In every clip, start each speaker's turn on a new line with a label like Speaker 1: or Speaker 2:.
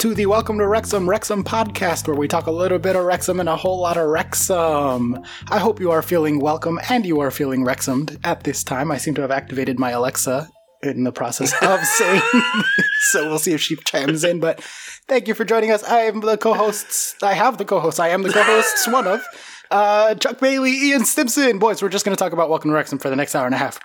Speaker 1: To the Welcome to Wrexham Wrexham podcast, where we talk a little bit of Wrexham and a whole lot of Wrexham. I hope you are feeling welcome and you are feeling Wrexhamed at this time. I seem to have activated my Alexa in the process of saying, so we'll see if she chimes in. But thank you for joining us. I am the co-hosts. I have the co-hosts. I am the co-hosts. one of uh, Chuck Bailey, Ian Stimson. Boys, we're just going to talk about Welcome to Wrexham for the next hour and a half.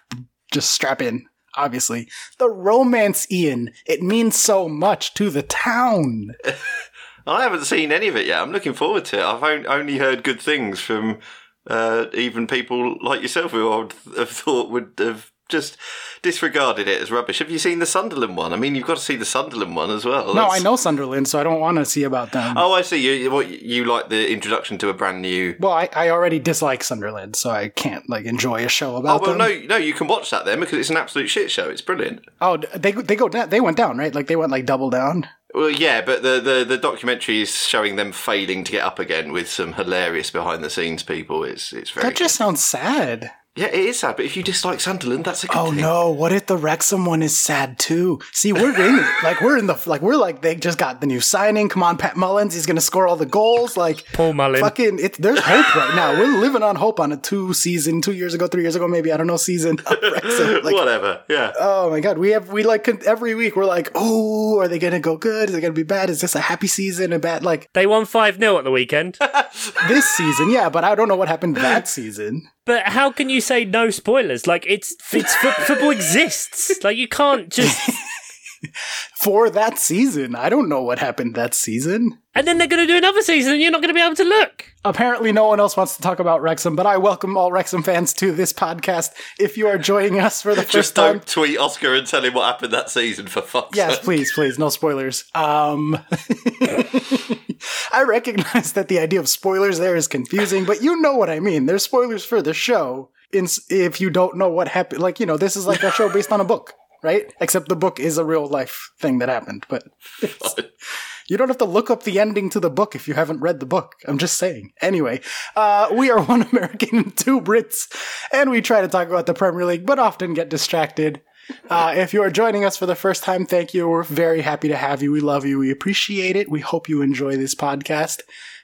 Speaker 1: Just strap in obviously. The romance, Ian. It means so much to the town.
Speaker 2: I haven't seen any of it yet. I'm looking forward to it. I've only heard good things from uh, even people like yourself who I would have thought would have just disregarded it as rubbish. Have you seen the Sunderland one? I mean, you've got to see the Sunderland one as well.
Speaker 1: No, I know Sunderland, so I don't want to see about them.
Speaker 2: Oh, I see. You what, you like the introduction to a brand new.
Speaker 1: Well, I, I already dislike Sunderland, so I can't like enjoy a show about.
Speaker 2: Oh well,
Speaker 1: them.
Speaker 2: no, no, you can watch that then because it's an absolute shit show. It's brilliant.
Speaker 1: Oh, they they go down. They went down, right? Like they went like double down.
Speaker 2: Well, yeah, but the, the, the documentary is showing them failing to get up again with some hilarious behind the scenes people. It's it's very.
Speaker 1: That just sounds sad.
Speaker 2: Yeah, it is sad, but if you dislike Sunderland, that's a good
Speaker 1: oh,
Speaker 2: thing.
Speaker 1: no! What if the Wrexham one is sad too? See, we're in it. Like we're in the like we're like they just got the new signing. Come on, Pat Mullins, he's gonna score all the goals. Like
Speaker 3: Paul Mullin.
Speaker 1: Fucking, it, there's hope right now. We're living on hope on a two season, two years ago, three years ago, maybe I don't know season. of Wrexham. Like,
Speaker 2: Whatever. Yeah.
Speaker 1: oh my god, we have we like every week we're like, oh, are they gonna go good? Is it gonna be bad? Is this a happy season? A bad like
Speaker 3: They won 5 0 at the weekend.
Speaker 1: this season? Yeah, but I don't know what happened that season.
Speaker 3: But how can you say no spoilers? Like, it's, it's fo- football exists. Like, you can't just.
Speaker 1: For that season, I don't know what happened that season.
Speaker 3: And then they're going to do another season and you're not going to be able to look.
Speaker 1: Apparently, no one else wants to talk about Wrexham, but I welcome all Wrexham fans to this podcast. If you are joining us for the first
Speaker 2: Just
Speaker 1: time,
Speaker 2: don't tweet Oscar and tell him what happened that season for fuck's
Speaker 1: yes,
Speaker 2: sake.
Speaker 1: please, please, no spoilers. Um, I recognize that the idea of spoilers there is confusing, but you know what I mean. There's spoilers for the show. In, if you don't know what happened, like you know, this is like a show based on a book, right? Except the book is a real life thing that happened, but. You don't have to look up the ending to the book if you haven't read the book. I'm just saying. Anyway, uh, we are one American and two Brits, and we try to talk about the Premier League, but often get distracted. Uh, if you are joining us for the first time, thank you. We're very happy to have you. We love you. We appreciate it. We hope you enjoy this podcast.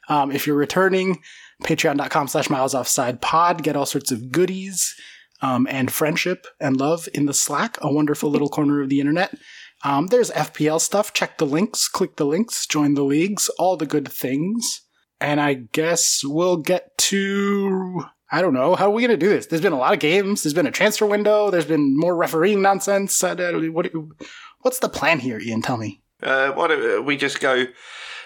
Speaker 1: Um, if you're returning, patreon.com slash miles offside pod. Get all sorts of goodies um, and friendship and love in the Slack, a wonderful little corner of the internet. Um, there's FPL stuff. Check the links, click the links, join the leagues, all the good things. And I guess we'll get to. I don't know. How are we going to do this? There's been a lot of games. There's been a transfer window. There's been more refereeing nonsense. I What, what's the plan here, Ian? Tell me.
Speaker 2: Uh, why don't we uh, just go,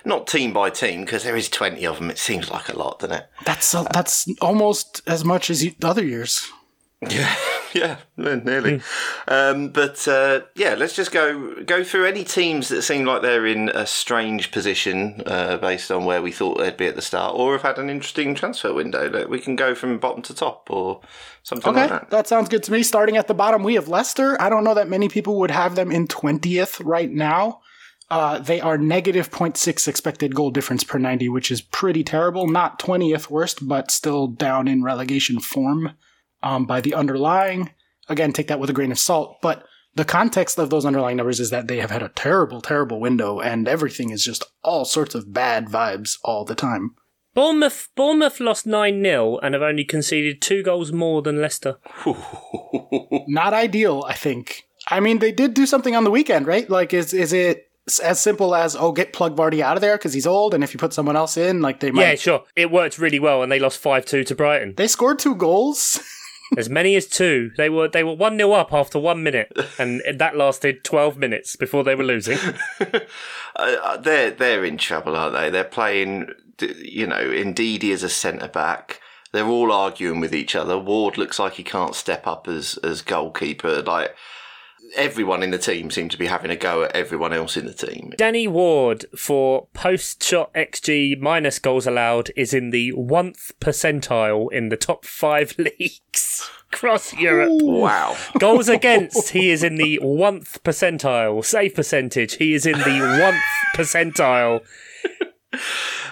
Speaker 2: not team by team, because there is 20 of them. It seems like a lot, doesn't it?
Speaker 1: That's a, that's almost as much as you, the other years.
Speaker 2: Yeah, yeah, nearly. Um, but uh, yeah, let's just go go through any teams that seem like they're in a strange position uh, based on where we thought they'd be at the start, or have had an interesting transfer window. Like, we can go from bottom to top, or something
Speaker 1: Okay,
Speaker 2: like that.
Speaker 1: Okay, that sounds good to me. Starting at the bottom, we have Leicester. I don't know that many people would have them in 20th right now. Uh, they are negative 0.6 expected goal difference per 90, which is pretty terrible. Not 20th worst, but still down in relegation form um, by the underlying. Again, take that with a grain of salt. But the context of those underlying numbers is that they have had a terrible, terrible window, and everything is just all sorts of bad vibes all the time.
Speaker 3: Bournemouth, Bournemouth lost 9 0 and have only conceded two goals more than Leicester.
Speaker 1: not ideal, I think. I mean, they did do something on the weekend, right? Like, is is it as simple as oh, get Plug Vardy out of there because he's old, and if you put someone else in, like they might.
Speaker 3: Yeah, sure. It worked really well and they lost 5 2 to Brighton.
Speaker 1: They scored two goals.
Speaker 3: As many as two. They were they were 1 0 up after one minute and that lasted 12 minutes before they were losing.
Speaker 2: uh, they're they're in trouble, aren't they? They're playing, you know, Ndidi as a centre back. They're all arguing with each other. Ward looks like he can't step up as as goalkeeper. Like everyone in the team seems to be having a go at everyone else in the team.
Speaker 3: Danny Ward for post shot XG minus goals allowed is in the one percentile in the top five leagues across Europe.
Speaker 2: Wow.
Speaker 3: Goals against, he is in the one percentile. Save percentage, he is in the one percentile.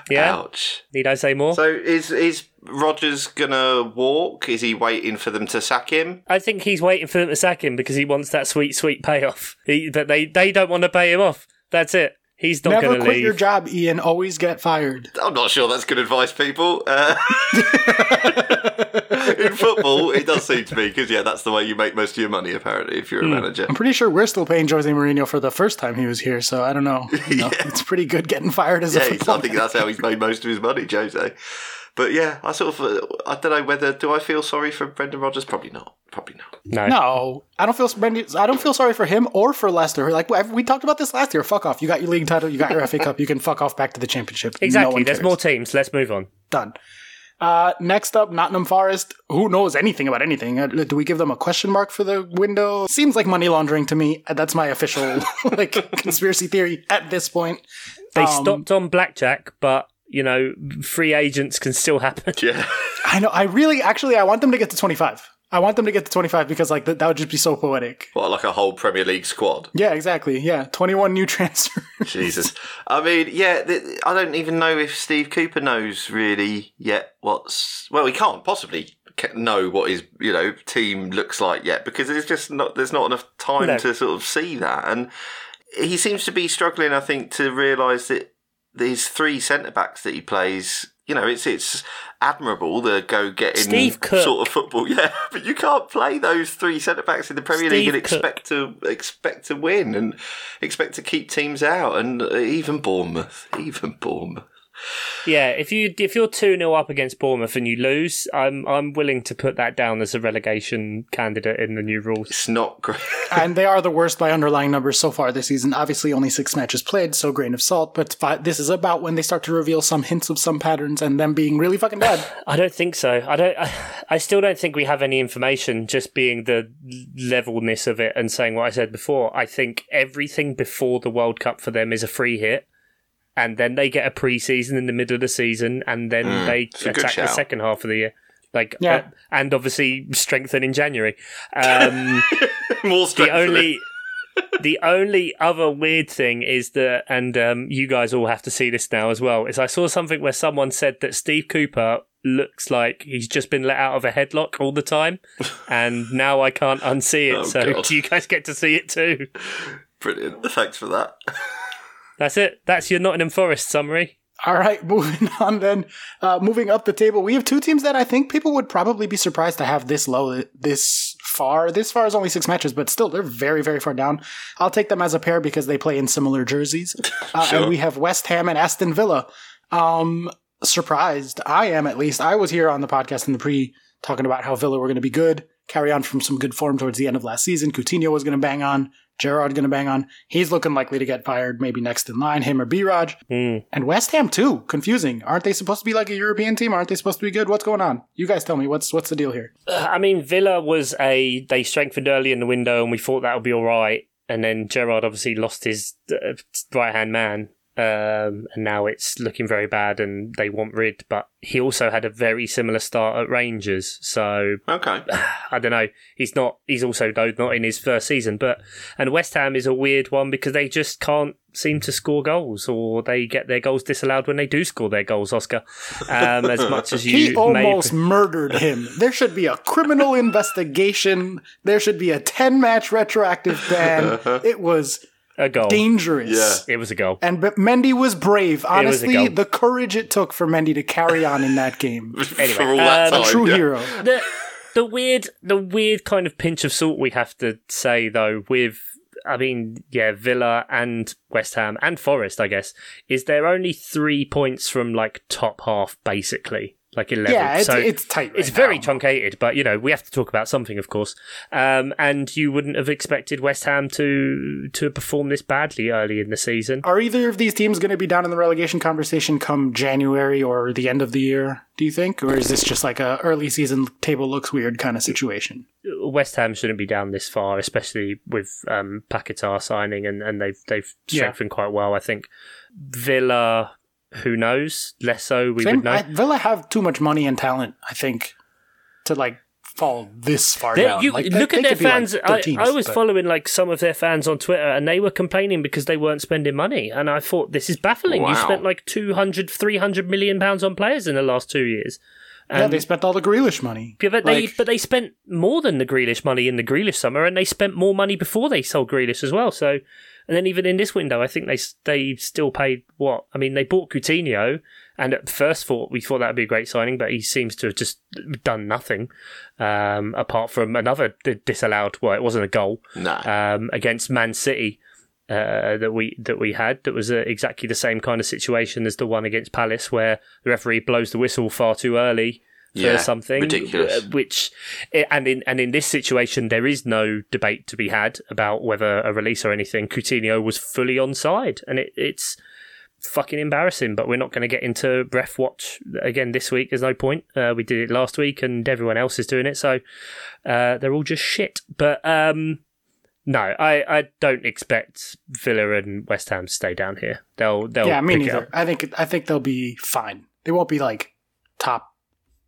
Speaker 3: Yeah,
Speaker 2: Ouch.
Speaker 3: need I say more?
Speaker 2: So is is Rodgers gonna walk? Is he waiting for them to sack him?
Speaker 3: I think he's waiting for them to sack him because he wants that sweet, sweet payoff. He, but they, they don't want to pay him off. That's it. He's not
Speaker 1: Never quit
Speaker 3: leave.
Speaker 1: your job, Ian. Always get fired.
Speaker 2: I'm not sure that's good advice, people. Uh, in football, it does seem to be because yeah, that's the way you make most of your money. Apparently, if you're a manager.
Speaker 1: I'm pretty sure we're still paying Jose Mourinho for the first time he was here, so I don't know. You know, It's pretty good getting fired as a
Speaker 2: Yeah, he's, I think that's how he's made most of his money, Jose. But yeah, I sort of, uh, I don't know whether do I feel sorry for Brendan Rodgers? Probably not. Probably not.
Speaker 3: no.
Speaker 1: No, I don't feel. I don't feel sorry for him or for Leicester. Like we talked about this last year. Fuck off. You got your league title. You got your FA Cup. You can fuck off back to the championship.
Speaker 3: Exactly.
Speaker 1: one
Speaker 3: There's more teams. Let's move on.
Speaker 1: Done. Uh, next up, Nottingham Forest. Who knows anything about anything? Uh, do we give them a question mark for the window? Seems like money laundering to me. Uh, That's my official like conspiracy theory at this point.
Speaker 3: They
Speaker 1: Um,
Speaker 3: stopped on blackjack, but you know, free agents can still happen.
Speaker 2: Yeah,
Speaker 1: I know. I really, actually, I want them to get to twenty five. I want them to get to twenty five because like that, that would just be so poetic.
Speaker 2: what like a whole Premier League squad?
Speaker 1: Yeah, exactly. Yeah, twenty one new transfers.
Speaker 2: Jesus. I mean, yeah, th- I don't even know if Steve Cooper knows really yet what's. Well, he can't possibly know what his you know team looks like yet because there's just not there's not enough time
Speaker 3: No.
Speaker 2: to sort of see that, and he seems to be struggling. I think to realise that these three centre backs that he plays. You know, it's it's admirable the go getting
Speaker 3: Cook.
Speaker 2: sort of football, yeah. But you can't play those three centre backs in the Premier League
Speaker 3: Steve
Speaker 2: and
Speaker 3: Cook.
Speaker 2: expect to expect to win and expect to keep teams out, and even Bournemouth, even Bournemouth.
Speaker 3: Yeah, if you if you're two 0 up against Bournemouth and you lose, I'm I'm willing to put that down as a relegation candidate in the new rules.
Speaker 2: It's not great.
Speaker 1: and they are the worst by underlying numbers so far this season. Obviously, only six matches played, so grain of salt. But fi- this is about when they start to reveal some hints of some patterns and them being really fucking bad.
Speaker 3: I don't think so. I don't. I, I still don't think we have any information. Just being the levelness of it and saying what I said before. I think everything before the World Cup for them is a free hit, and then they get a pre-season in the middle of the season, and then they
Speaker 2: it's a good
Speaker 3: attack the second half of the year. Like,
Speaker 1: Yeah.
Speaker 3: uh, and obviously strengthen in January. Um,
Speaker 2: More
Speaker 3: the only the only other weird thing is that and um, you guys all have to see this now as well is i saw something where someone said that steve cooper looks like he's just been let out of a headlock all the time and now i can't unsee it
Speaker 2: Oh,
Speaker 3: so
Speaker 2: God.
Speaker 3: do you guys get to see it too
Speaker 2: brilliant. Thanks for that.
Speaker 3: That's it that's your nottingham forest summary
Speaker 1: All right, moving on then. Uh, moving up the table, we have two teams that I think people would probably be surprised to have this low, this far. This far is only six matches, but still, they're very, very far down. I'll take them as a pair because they play in similar jerseys. Uh,
Speaker 2: Sure.
Speaker 1: And we have West Ham and Aston Villa. Um, surprised. I am at least. I was here on the podcast in the pre talking about how Villa were going to be good, carry on from some good form towards the end of last season. Coutinho was going to bang on. Gerrard going to bang on. He's looking likely to get fired, maybe next in line, him or B. Raj.
Speaker 3: Hmm.
Speaker 1: And West Ham too. Confusing. Aren't they supposed to be like a European team? Aren't they supposed to be good? What's going on? You guys tell me. What's what's the deal here?
Speaker 3: Uh, I mean, Villa was a they strengthened early in the window, and we thought that would be all right. And then Gerrard obviously lost his uh, right hand man, um, and now it's looking very bad, and they want rid. But he also had a very similar start at Rangers, so
Speaker 2: Okay.
Speaker 3: I don't know. He's not. He's also though not in his first season, but and West Ham is a weird one because they just can't seem to score goals, or they get their goals disallowed when they do score their goals. Oscar, um, as much as you
Speaker 1: He
Speaker 3: may
Speaker 1: almost murdered him. There should be a criminal investigation. There should be a 10 match retroactive ban. It was
Speaker 3: a goal.
Speaker 1: dangerous.
Speaker 2: Yeah.
Speaker 3: It was a goal.
Speaker 1: And but Mendy was brave.
Speaker 3: was a
Speaker 1: Honestly,
Speaker 3: goal.
Speaker 1: the courage it took for Mendy to carry on in that game.
Speaker 3: Anyway,
Speaker 2: for all that
Speaker 3: um,
Speaker 2: time.
Speaker 1: True
Speaker 2: yeah.
Speaker 1: hero.
Speaker 3: the the weird the weird kind of pinch of salt we have to say though with I mean yeah Villa and West Ham and Forest I guess is they're only three points from like top half basically like eleven
Speaker 1: Yeah, it's,
Speaker 3: so
Speaker 1: it's tight.
Speaker 3: it's
Speaker 1: right
Speaker 3: very truncated, but you know we have to talk about something, of course. Um, and you wouldn't have expected West Ham to to perform this badly early in the season.
Speaker 1: Are either of these teams going to be down in the relegation conversation come January or the end of the year? Do you think, or is this just like a early season table looks weird kind of situation?
Speaker 3: West Ham shouldn't be down this far, especially with um, signing, and, and they've they've
Speaker 1: Yeah.
Speaker 3: strengthened quite well. I think Villa, who knows, less so. We
Speaker 1: Same,
Speaker 3: would know.
Speaker 1: I, Villa have too much money and talent, I think, to like fall this far
Speaker 3: They-
Speaker 1: down.
Speaker 3: you
Speaker 1: Like,
Speaker 3: look
Speaker 1: they
Speaker 3: at their
Speaker 1: could be, like,
Speaker 3: fans.
Speaker 1: 13th,
Speaker 3: I, I was
Speaker 1: but-
Speaker 3: following like some of their fans on Twitter, and they were complaining because they weren't spending money. And I thought this is baffling. You spent like 200, 300 million pounds on players in the last two years.
Speaker 1: yeah, they spent all the Grealish money.
Speaker 3: Yeah, but they but they spent more than the Grealish money in the Grealish summer, and they spent more money before they sold Grealish as well. So, and then even in this window, I think they they still paid what? I mean, they bought Coutinho, and at first thought we thought that would be a great signing, but he seems to have just done nothing um, apart from another disallowed. Well, it wasn't a goal
Speaker 2: No.
Speaker 3: um, against Man City uh, that we that we had. That was uh, exactly the same kind of situation as the one against Palace, where the referee blows the whistle far too early
Speaker 2: Yeah,
Speaker 3: something
Speaker 2: ridiculous.
Speaker 3: uh, Which and in and in this situation, there is no debate to be had about whether a release or anything. Coutinho was fully on side, and it, it's. Fucking embarrassing, but we're not going to get into Breath Watch again this week. There's no point. Uh, we did it last week, and everyone else is doing it, so uh, they're all just shit. But um, no, I, I don't expect Villa and West Ham to stay down here. They'll they'll
Speaker 1: yeah, me
Speaker 3: pick it
Speaker 1: neither.
Speaker 3: up.
Speaker 1: I think I think they'll be fine. They won't be like top,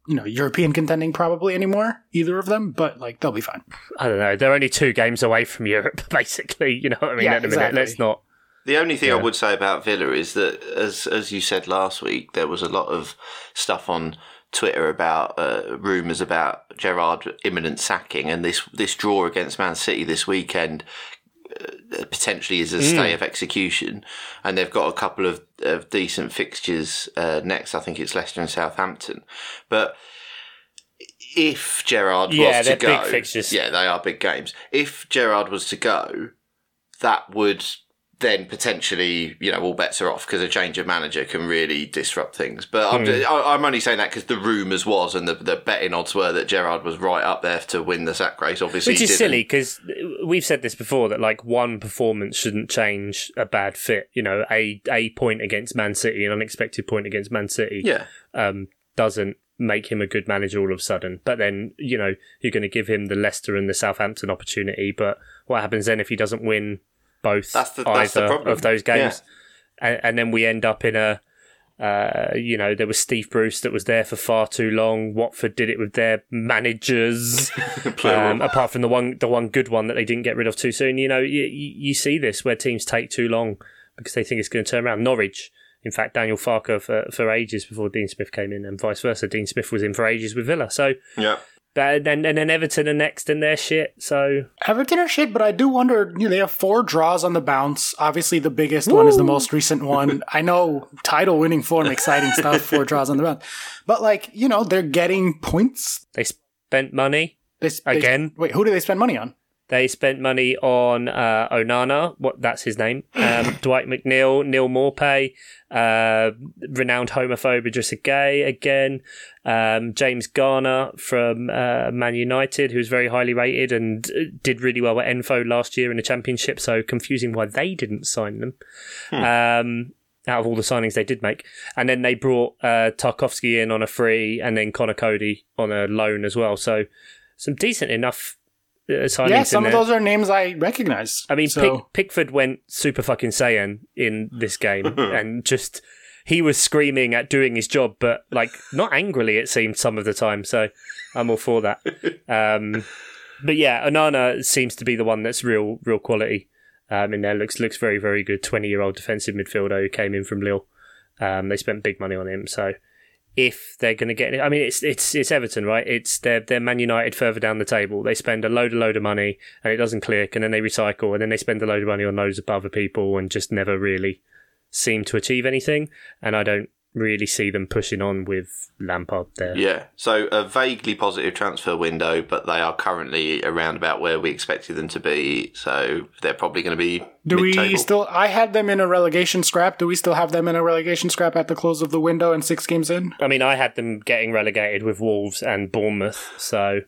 Speaker 1: you know, European contending probably anymore. Either of them, but like they'll be fine.
Speaker 3: I don't know. They're only two games away from Europe, basically. You know what I mean?
Speaker 1: Yeah,
Speaker 3: At the minute,
Speaker 1: exactly.
Speaker 3: let's not.
Speaker 2: The only thing I would say about Villa is that, as as you said last week, there was a lot of stuff on Twitter about uh, rumours about Gerrard imminent sacking, and this this draw against Man City this weekend potentially is a stay of execution. And they've got a couple of, of decent fixtures uh, next. I think it's Leicester and Southampton, but. If Gerrard
Speaker 3: Yeah,
Speaker 2: was to go,
Speaker 3: big fixtures.
Speaker 2: yeah, they are big games. If Gerrard was to go, that would then potentially, you know, all bets are off because a change of manager can really disrupt things. But I'm, I- I'm only saying that because the rumours was and the, the betting odds were that Gerrard was right up there to win the sack race. Obviously,
Speaker 3: Which is
Speaker 2: didn't.
Speaker 3: silly because we've said this before that like one performance shouldn't change a bad fit. You know, a a point against Man City, an unexpected point against Man City,
Speaker 2: Yeah,
Speaker 3: um, doesn't make him a good manager all of a sudden. But then, you know, you're going to give him the Leicester and the Southampton opportunity. But what happens then if he doesn't win both
Speaker 2: That's the-
Speaker 3: either
Speaker 2: that's the problem.
Speaker 3: of those games? And, and then we end up in a, uh, you know, there was Steve Bruce that was there for far too long. Watford did it with their managers, um, apart from the one, the one good one that they didn't get rid of too soon. You know, you, you you see this where teams take too long because they think it's going to turn around. Norwich, in fact, Daniel Farke for, for ages before Dean Smith came in, and vice versa. Dean Smith was in for ages with Villa. So,
Speaker 2: yeah.
Speaker 3: And then, and then Everton are next in their shit. So,
Speaker 1: Everton are shit, but I do wonder. You know, they have four draws on the bounce. Obviously, the biggest one is the most recent one. I know title winning form, exciting stuff. Four draws on the bounce, but like you know, they're getting points.
Speaker 3: they spent money.
Speaker 1: They, they-
Speaker 3: Again?
Speaker 1: wait, who do they spend money on?
Speaker 3: They spent money on uh, Onana, what that's his name, um, Dwight McNeil, Neal Maupay, uh, renowned homophobe Idrissa Gueye again, um, James Garner from uh, Man United, who was very highly rated and uh, did really well at Enfo last year in the Championship. So confusing why they didn't sign them. Um, out of all the signings they did make, and then they brought uh, Tarkowski in on a free, and then Conor Coady on a loan as well. So some decent enough uh.
Speaker 1: Yeah,
Speaker 3: in
Speaker 1: some of
Speaker 3: there.
Speaker 1: those are names I recognize.
Speaker 3: I mean,
Speaker 1: so,
Speaker 3: Pick, Pickford went super fucking Saiyan in this game and just he was screaming at doing his job, but like not angrily, it seemed some of the time. So I'm all for that. Um, but yeah, Anana seems to be the one that's real, real quality. Um, in there looks looks very, very good. Twenty year old defensive midfielder who came in from Lille. Um, they spent big money on him, so if they're going to get, I mean, it's it's it's Everton, right? It's they're they're Man United further down the table. They spend a load of load of money and it doesn't click, and then they recycle, and then they spend a load of money on loads of other people, and just never really seem to achieve anything. And I don't really see them pushing on with Lampard there.
Speaker 2: Yeah, so a vaguely positive transfer window, but they are currently around about where we expected them to be. So they're probably going to be.
Speaker 1: do we
Speaker 2: mid-table.
Speaker 1: still? I had them in a relegation scrap. Do we still have them in a relegation scrap at the close of the window and six games in?
Speaker 3: I mean, I had them getting relegated with Wolves and Bournemouth, so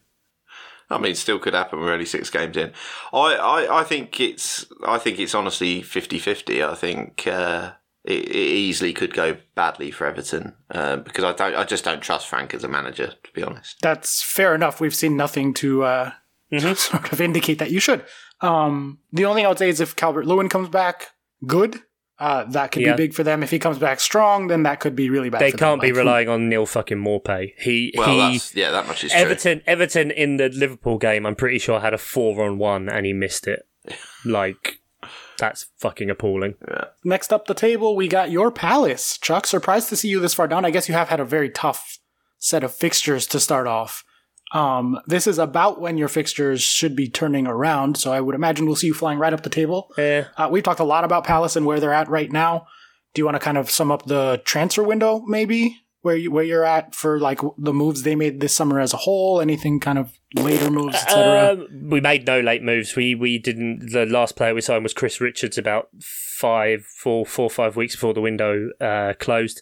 Speaker 2: I mean, still could happen. We're only six games in. I, I, I think it's. I think it's honestly 50-50. I think uh, it, it easily could go badly for Everton uh, because I don't. I just don't trust Frank as a manager. To be honest.
Speaker 1: That's fair enough. We've seen nothing to uh, sort of indicate that you should. Um, the only thing I would say is if Calvert Lewin comes back good, uh, that could
Speaker 3: Yeah.
Speaker 1: be big for them. If he comes back strong, then that could be really bad.
Speaker 3: they
Speaker 1: for
Speaker 3: can't
Speaker 1: them.
Speaker 3: be
Speaker 1: Like,
Speaker 3: relying on Neal fucking Maupay. He
Speaker 2: Well,
Speaker 3: he.
Speaker 2: that's yeah, that much is true.
Speaker 3: Everton, Everton in the Liverpool game, I'm pretty sure had a four on one and he missed it. Like, that's fucking appalling.
Speaker 1: Next up the table, we got your Palace. Chuck, surprised to see you this far down. I guess you have had a very tough set of fixtures to start off. Um, this is about when your fixtures should be turning around, so I would imagine we'll see you flying right up the table.
Speaker 3: Yeah.
Speaker 1: Uh, we've talked a lot about Palace and where they're at right now. Do you want to kind of sum up the transfer window, maybe where you where you're at for like the moves they made this summer as a whole? Anything kind of later moves, etc.
Speaker 3: Um, we made no late moves. We we didn't. The last player we signed was Chris Richards about five, four, four, five weeks before the window uh, closed.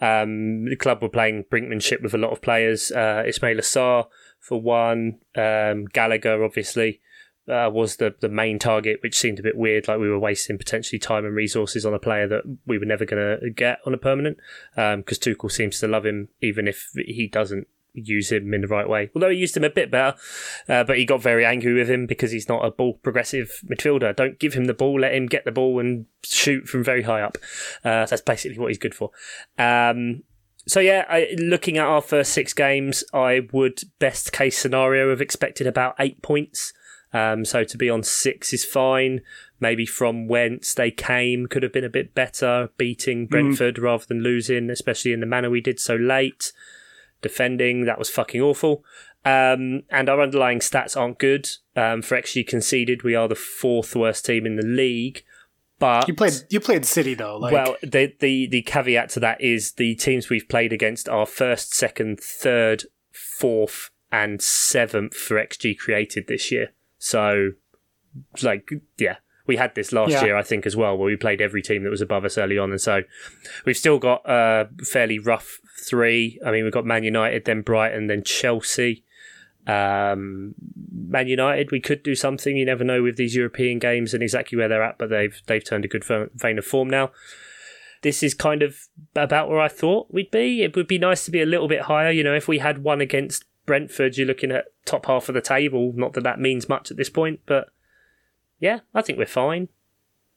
Speaker 3: Um, the club were playing brinkmanship with a lot of players. Uh, Ismaila Sarr for one. Um, Gallagher obviously uh, was the the main target, which seemed a bit weird. Like we were wasting potentially time and resources on a player that we were never going to get on a permanent. Because um, Tuchel seems to love him, even if he doesn't use him in the right way. Although he used him a bit better, uh, but he got very angry with him because he's not a ball progressive midfielder. Don't give him the ball, let him get the ball and shoot from very high up. Uh, that's basically what he's good for. Um, so yeah, I, looking at our first six games, I would best case scenario have expected about eight points. Um, so to be on six is fine. Maybe from whence they came could have been a bit better, beating Brentford mm. rather than losing, especially in the manner we did so late defending. That was fucking awful. Um, and our underlying stats aren't good. Um, for XG conceded, we are the fourth worst team in the league. But
Speaker 1: you played you played City though. Like...
Speaker 3: Well, the, the the caveat to that is the teams we've played against are first, second, third, fourth, and seventh for XG created this year. So, like, yeah, we had this last yeah. year, I think, as well, where we played every team that was above us early on, and so we've still got a fairly rough three. I mean, we've got Man United, then Brighton, then Chelsea. Um, Man United, we could do something. You never know with these European games and exactly where they're at, but they've they've turned a good vein of form now. This is kind of about where I thought we'd be. It would be nice to be a little bit higher. You know, if we had one against Brentford, you're looking at top half of the table. Not that that means much at this point, but yeah, I think we're fine.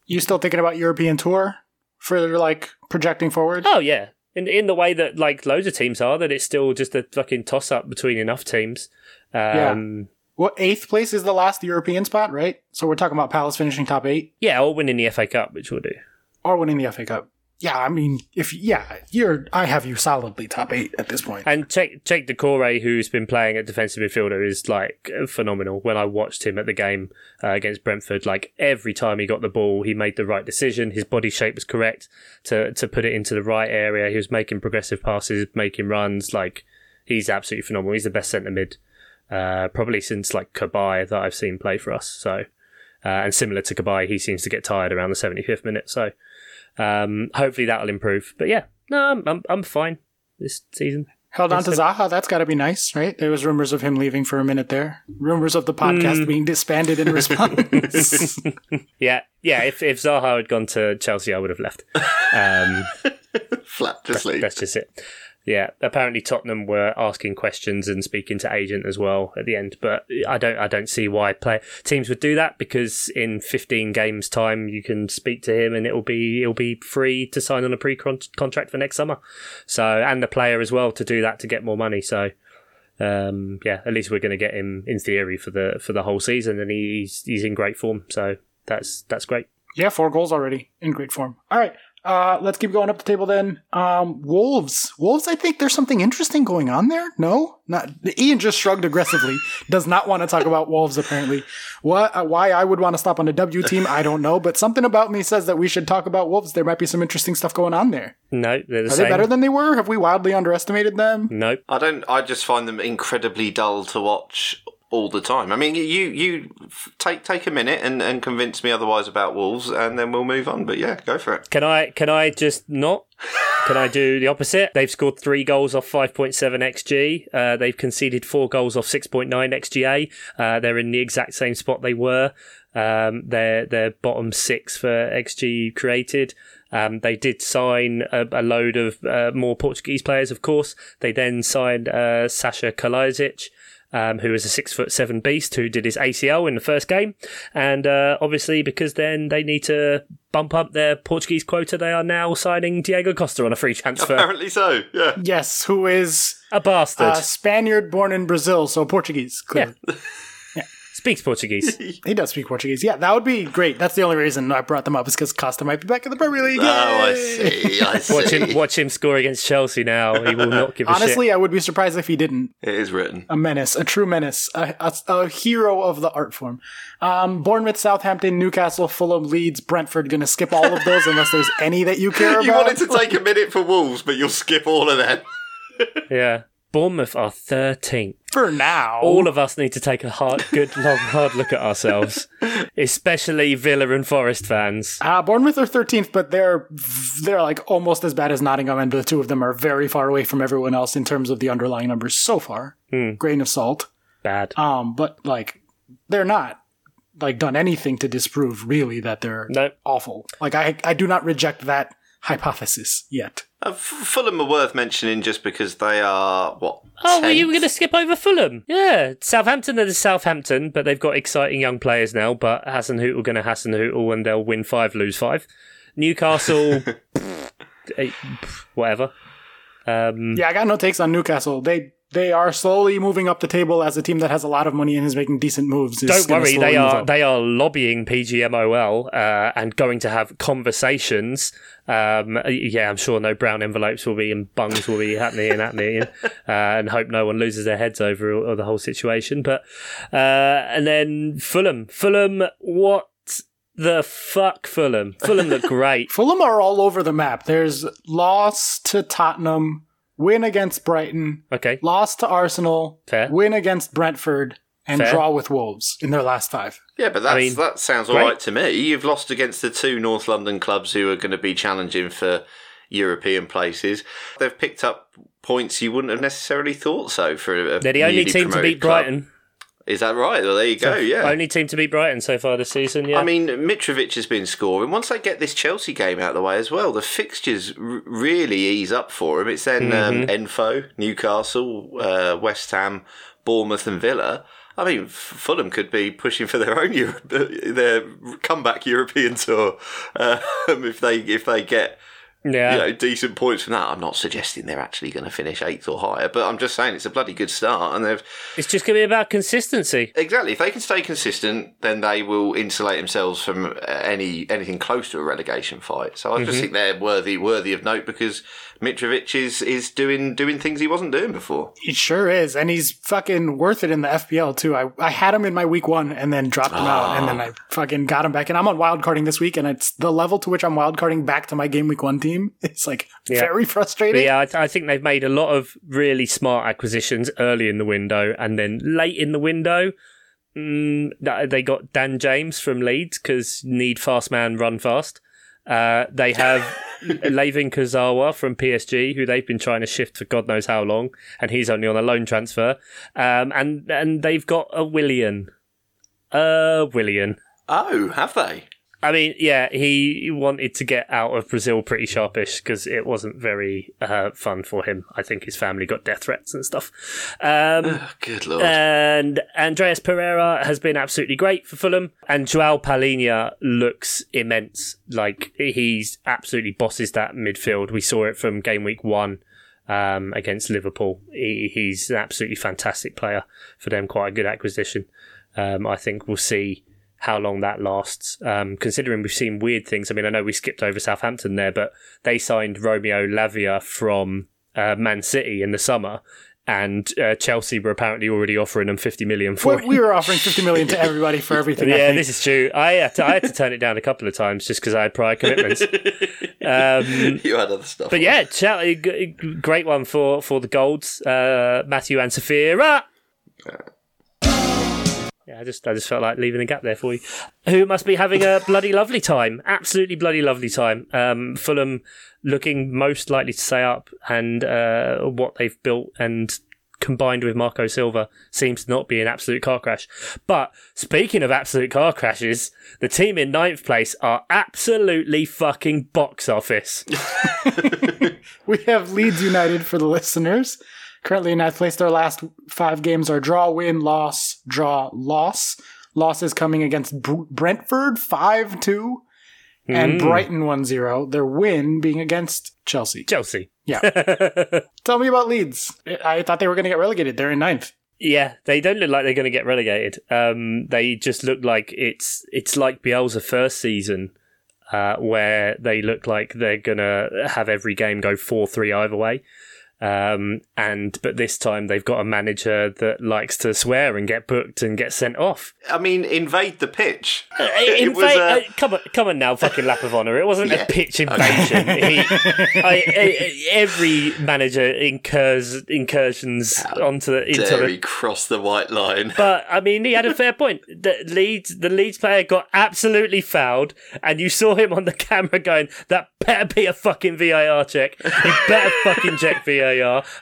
Speaker 1: You still thinking about European tour for like projecting forward?
Speaker 3: Oh yeah, in in the way that like loads of teams are, that it's still just a fucking toss up between enough teams. Um, yeah.
Speaker 1: What eighth place is the last European spot, right? So we're talking about Palace finishing top eight.
Speaker 3: Yeah, or winning the FA Cup, which we'll do.
Speaker 1: Or winning the FA Cup yeah, I mean, if yeah, you're, I have you solidly top eight at this point.
Speaker 3: And Cheick Cheick Doucouré, who's been playing at defensive midfielder, is like phenomenal. When I watched him at the game uh, against Brentford, like every time he got the ball, he made the right decision. His body shape was correct to to put it into the right area. He was making progressive passes, making runs. Like he's absolutely phenomenal. He's the best centre mid, uh, probably since like Cabaye that I've seen play for us. So, uh, and similar to Cabaye, he seems to get tired around the seventy fifth minute. So. Um, hopefully that'll improve. But yeah, no, I'm I'm, I'm fine this season.
Speaker 1: Held on to Zaha, that's got to be nice, right? There was rumors of him leaving for a minute there. Rumors of the podcast mm. being disbanded in response.
Speaker 3: yeah, yeah. If if Zaha had gone to Chelsea, I would have left. Um,
Speaker 2: Flat to sleep.
Speaker 3: That's just it. Yeah, apparently Tottenham were asking questions and speaking to agent as well at the end, but I don't I don't see why play teams would do that because in 15 games time you can speak to him and it'll be it'll be free to sign on a pre contract for next summer. So and the player as well to do that to get more money. So um, yeah, at least we're going to get him in theory for the for the whole season and he's he's in great form. So that's that's great.
Speaker 1: Yeah, four goals already in great form. All right. Uh, let's keep going up the table then. Um, Wolves. Wolves, I think there's something interesting going on there. No? Not, Ian just shrugged aggressively. Does not want to talk about Wolves, apparently. What, uh, why I would want to stop on a W team, I don't know, but something about me says that we should talk about Wolves. There might be some interesting stuff going on there.
Speaker 3: No, they're the
Speaker 1: Are
Speaker 3: same.
Speaker 1: they better than they were? Have we wildly underestimated them?
Speaker 3: No.
Speaker 2: I don't, I just find them incredibly dull to watch all the time. I mean, you you take take a minute and, and convince me otherwise about Wolves, and then we'll move on. But yeah, go for it.
Speaker 3: Can I can I just not? Can I do the opposite? They've scored three goals off 5.7 xg. Uh, they've conceded four goals off 6.9 xga. Uh, they're in the exact same spot they were. Um, they're they're bottom six for xg created. Um, they did sign a, a load of uh, more Portuguese players, of course. They then signed uh, Sasha Kalajdzic, um, who is a six foot seven beast who did his ACL in the first game. And uh, obviously, because then they need to bump up their Portuguese quota, they are now signing Diego Costa on a free transfer.
Speaker 2: Apparently so, yeah.
Speaker 1: Yes, who is
Speaker 3: a bastard.
Speaker 1: A Spaniard born in Brazil, so Portuguese, clearly.
Speaker 3: Yeah. Yeah. Speaks Portuguese.
Speaker 1: He does speak Portuguese. Yeah, that would be great. That's the only reason I brought them up is because Costa might be back in the Premier League.
Speaker 2: Oh, I see. I see.
Speaker 3: watch him, watch him score against Chelsea now. He will not give a shit.
Speaker 1: Honestly, I would be surprised if he didn't.
Speaker 2: It is written.
Speaker 1: A menace, a true menace, a, a, a hero of the art form. Um, Bournemouth, Southampton, Newcastle, Fulham, Leeds, Brentford. Gonna skip all of those unless there's any that you care about.
Speaker 2: You wanted to take a minute for Wolves, but you'll skip all of them.
Speaker 3: Yeah. Bournemouth are 13th.
Speaker 1: For now.
Speaker 3: All of us need to take a hard, good, long, hard look at ourselves, especially Villa and Forest fans.
Speaker 1: Uh, Bournemouth are 13th, but they're they're like almost as bad as Nottingham, and the two of them are very far away from everyone else in terms of the underlying numbers so far.
Speaker 3: Hmm.
Speaker 1: Grain of salt.
Speaker 3: Bad.
Speaker 1: Um, but like they're not like done anything to disprove really that they're
Speaker 3: No.
Speaker 1: awful. Like I I do not reject that hypothesis yet.
Speaker 2: Uh, F- Fulham are worth mentioning just because they are, what?
Speaker 3: Oh, well, you were going to skip over Fulham. Yeah, Southampton are the Southampton, but they've got exciting young players now. But Hasenhüttl going to Hasenhüttl, and they'll win five, lose five. Newcastle, pff, eh, pff, whatever. Um,
Speaker 1: Yeah, I got no takes on Newcastle. They they are slowly moving up the table as a team that has a lot of money and is making decent moves.
Speaker 3: Don't worry, they are
Speaker 1: up.
Speaker 3: they are lobbying PGMOL uh, and going to have conversations. Um, yeah, I'm sure no brown envelopes will be and bungs will be happening and happening, uh, and hope no one loses their heads over or the whole situation. But uh, and then Fulham, Fulham, what the fuck, Fulham? Fulham look great.
Speaker 1: Fulham are all over the map. There's loss to Tottenham, win against Brighton,
Speaker 3: Okay,
Speaker 1: lost to Arsenal,
Speaker 3: Fair.
Speaker 1: win against Brentford, and
Speaker 3: Fair.
Speaker 1: draw with Wolves in their last five.
Speaker 2: Yeah, but that's,
Speaker 3: mean,
Speaker 2: that sounds all
Speaker 3: great.
Speaker 2: right to me. You've lost against the two North London clubs who are going to be challenging for European places. They've picked up points you wouldn't have necessarily thought so for a
Speaker 3: they're the only team to beat
Speaker 2: club.
Speaker 3: Brighton.
Speaker 2: Is that right? Well, there you go. yeah.
Speaker 3: Only team to beat Brighton so far this season. Yeah,
Speaker 2: I mean, Mitrovic has been scoring. Once they get this Chelsea game out of the way as well, the fixtures r- really ease up for him. It's then um, Enfo, Newcastle, uh, West Ham, Bournemouth, and Villa. I mean, Fulham could be pushing for their own Euro- their comeback European tour um, if they if they get
Speaker 3: yeah.
Speaker 2: you know decent points from that. I'm not suggesting they're actually going to finish eighth or higher, but I'm just saying it's a bloody good start, and they've
Speaker 3: It's just going to be about consistency.
Speaker 2: Exactly. If they can stay consistent, then they will insulate themselves from uh, any anything close to a relegation fight. So I just think they're worthy worthy of note because Mitrovic is is doing doing things he wasn't doing before.
Speaker 1: He sure is, and he's fucking worth it in the FPL too. I, I had him in my week one and then dropped him out, and then I fucking got him back. And I'm on wildcarding this week, and it's the level to which I'm wildcarding back to my game week one team. It's like
Speaker 3: Yeah.
Speaker 1: very
Speaker 3: But
Speaker 1: frustrating.
Speaker 3: yeah, I, I think they've made a lot of really smart acquisitions early in the window, and then late in the window, mm, they got Dan James from Leeds because need fast man, run fast. Uh, they have Layvin Kurzawa from PSG, who they've been trying to shift for God knows how long, and he's only on a loan transfer. Um, and and they've got a Willian, uh, Willian.
Speaker 2: Oh, have they?
Speaker 3: I mean, yeah, he wanted to get out of Brazil pretty sharpish because it wasn't very uh, fun for him. I think his family got death threats and stuff. Um,
Speaker 2: Oh, good lord.
Speaker 3: and Andreas Pereira has been absolutely great for Fulham. And Joao Palhinha looks immense. Like, he's absolutely bosses that midfield. We saw it from game week one um, against Liverpool. He, he's an absolutely fantastic player for them, quite a good acquisition. Um, I think we'll see how long that lasts. Um, considering we've seen weird things. I mean, I know we skipped over Southampton there, but they signed Romeo Lavia from uh, Man City in the summer, and uh, Chelsea were apparently already offering them 50 million for
Speaker 1: we, we were offering 50 million to everybody for everything.
Speaker 3: Yeah, this is true. I had, to, I had to turn it down a couple of times just because I had prior commitments. um,
Speaker 2: you had other stuff.
Speaker 3: but yeah, Chelsea, g- g- great one for, for the Golds. Uh, Matthew and Safira. Yeah, I just I just felt like leaving a gap there for you. Who must be having a bloody lovely time, absolutely bloody lovely time. Um, Fulham looking most likely to stay up, and uh, what they've built and combined with Marco Silva seems to not be an absolute car crash. But speaking of absolute car crashes, the team in ninth place are absolutely fucking box office.
Speaker 1: We have Leeds United for the listeners. Currently in ninth place. Their last five games are draw, win, loss, draw, loss. Losses coming against Br- Brentford 5 2 and Brighton 1 0. Their win being against Chelsea.
Speaker 3: Chelsea.
Speaker 1: Yeah. Tell me about Leeds. I thought they were going to get relegated. They're in ninth.
Speaker 3: Yeah, they don't look like they're going to get relegated. Um, they just look like it's it's like Bielsa first season, uh, where they look like they're going to have every game go four three either way. Um, and but this time they've got a manager that likes to swear and get booked and get sent off.
Speaker 2: I mean, invade the pitch.
Speaker 3: In
Speaker 2: It was, uh,
Speaker 3: uh, come on, come on now, fucking lap of honor. It wasn't
Speaker 2: Yeah.
Speaker 3: a pitch invasion. He, I, I, every manager incurs incursions onto the into
Speaker 2: Dare
Speaker 3: the
Speaker 2: he cross the white line?
Speaker 3: but I mean, he had a fair point. The Leeds, the Leeds player got absolutely fouled, and you saw him on the camera going, "That better be a fucking VAR check. He better fucking check VAR.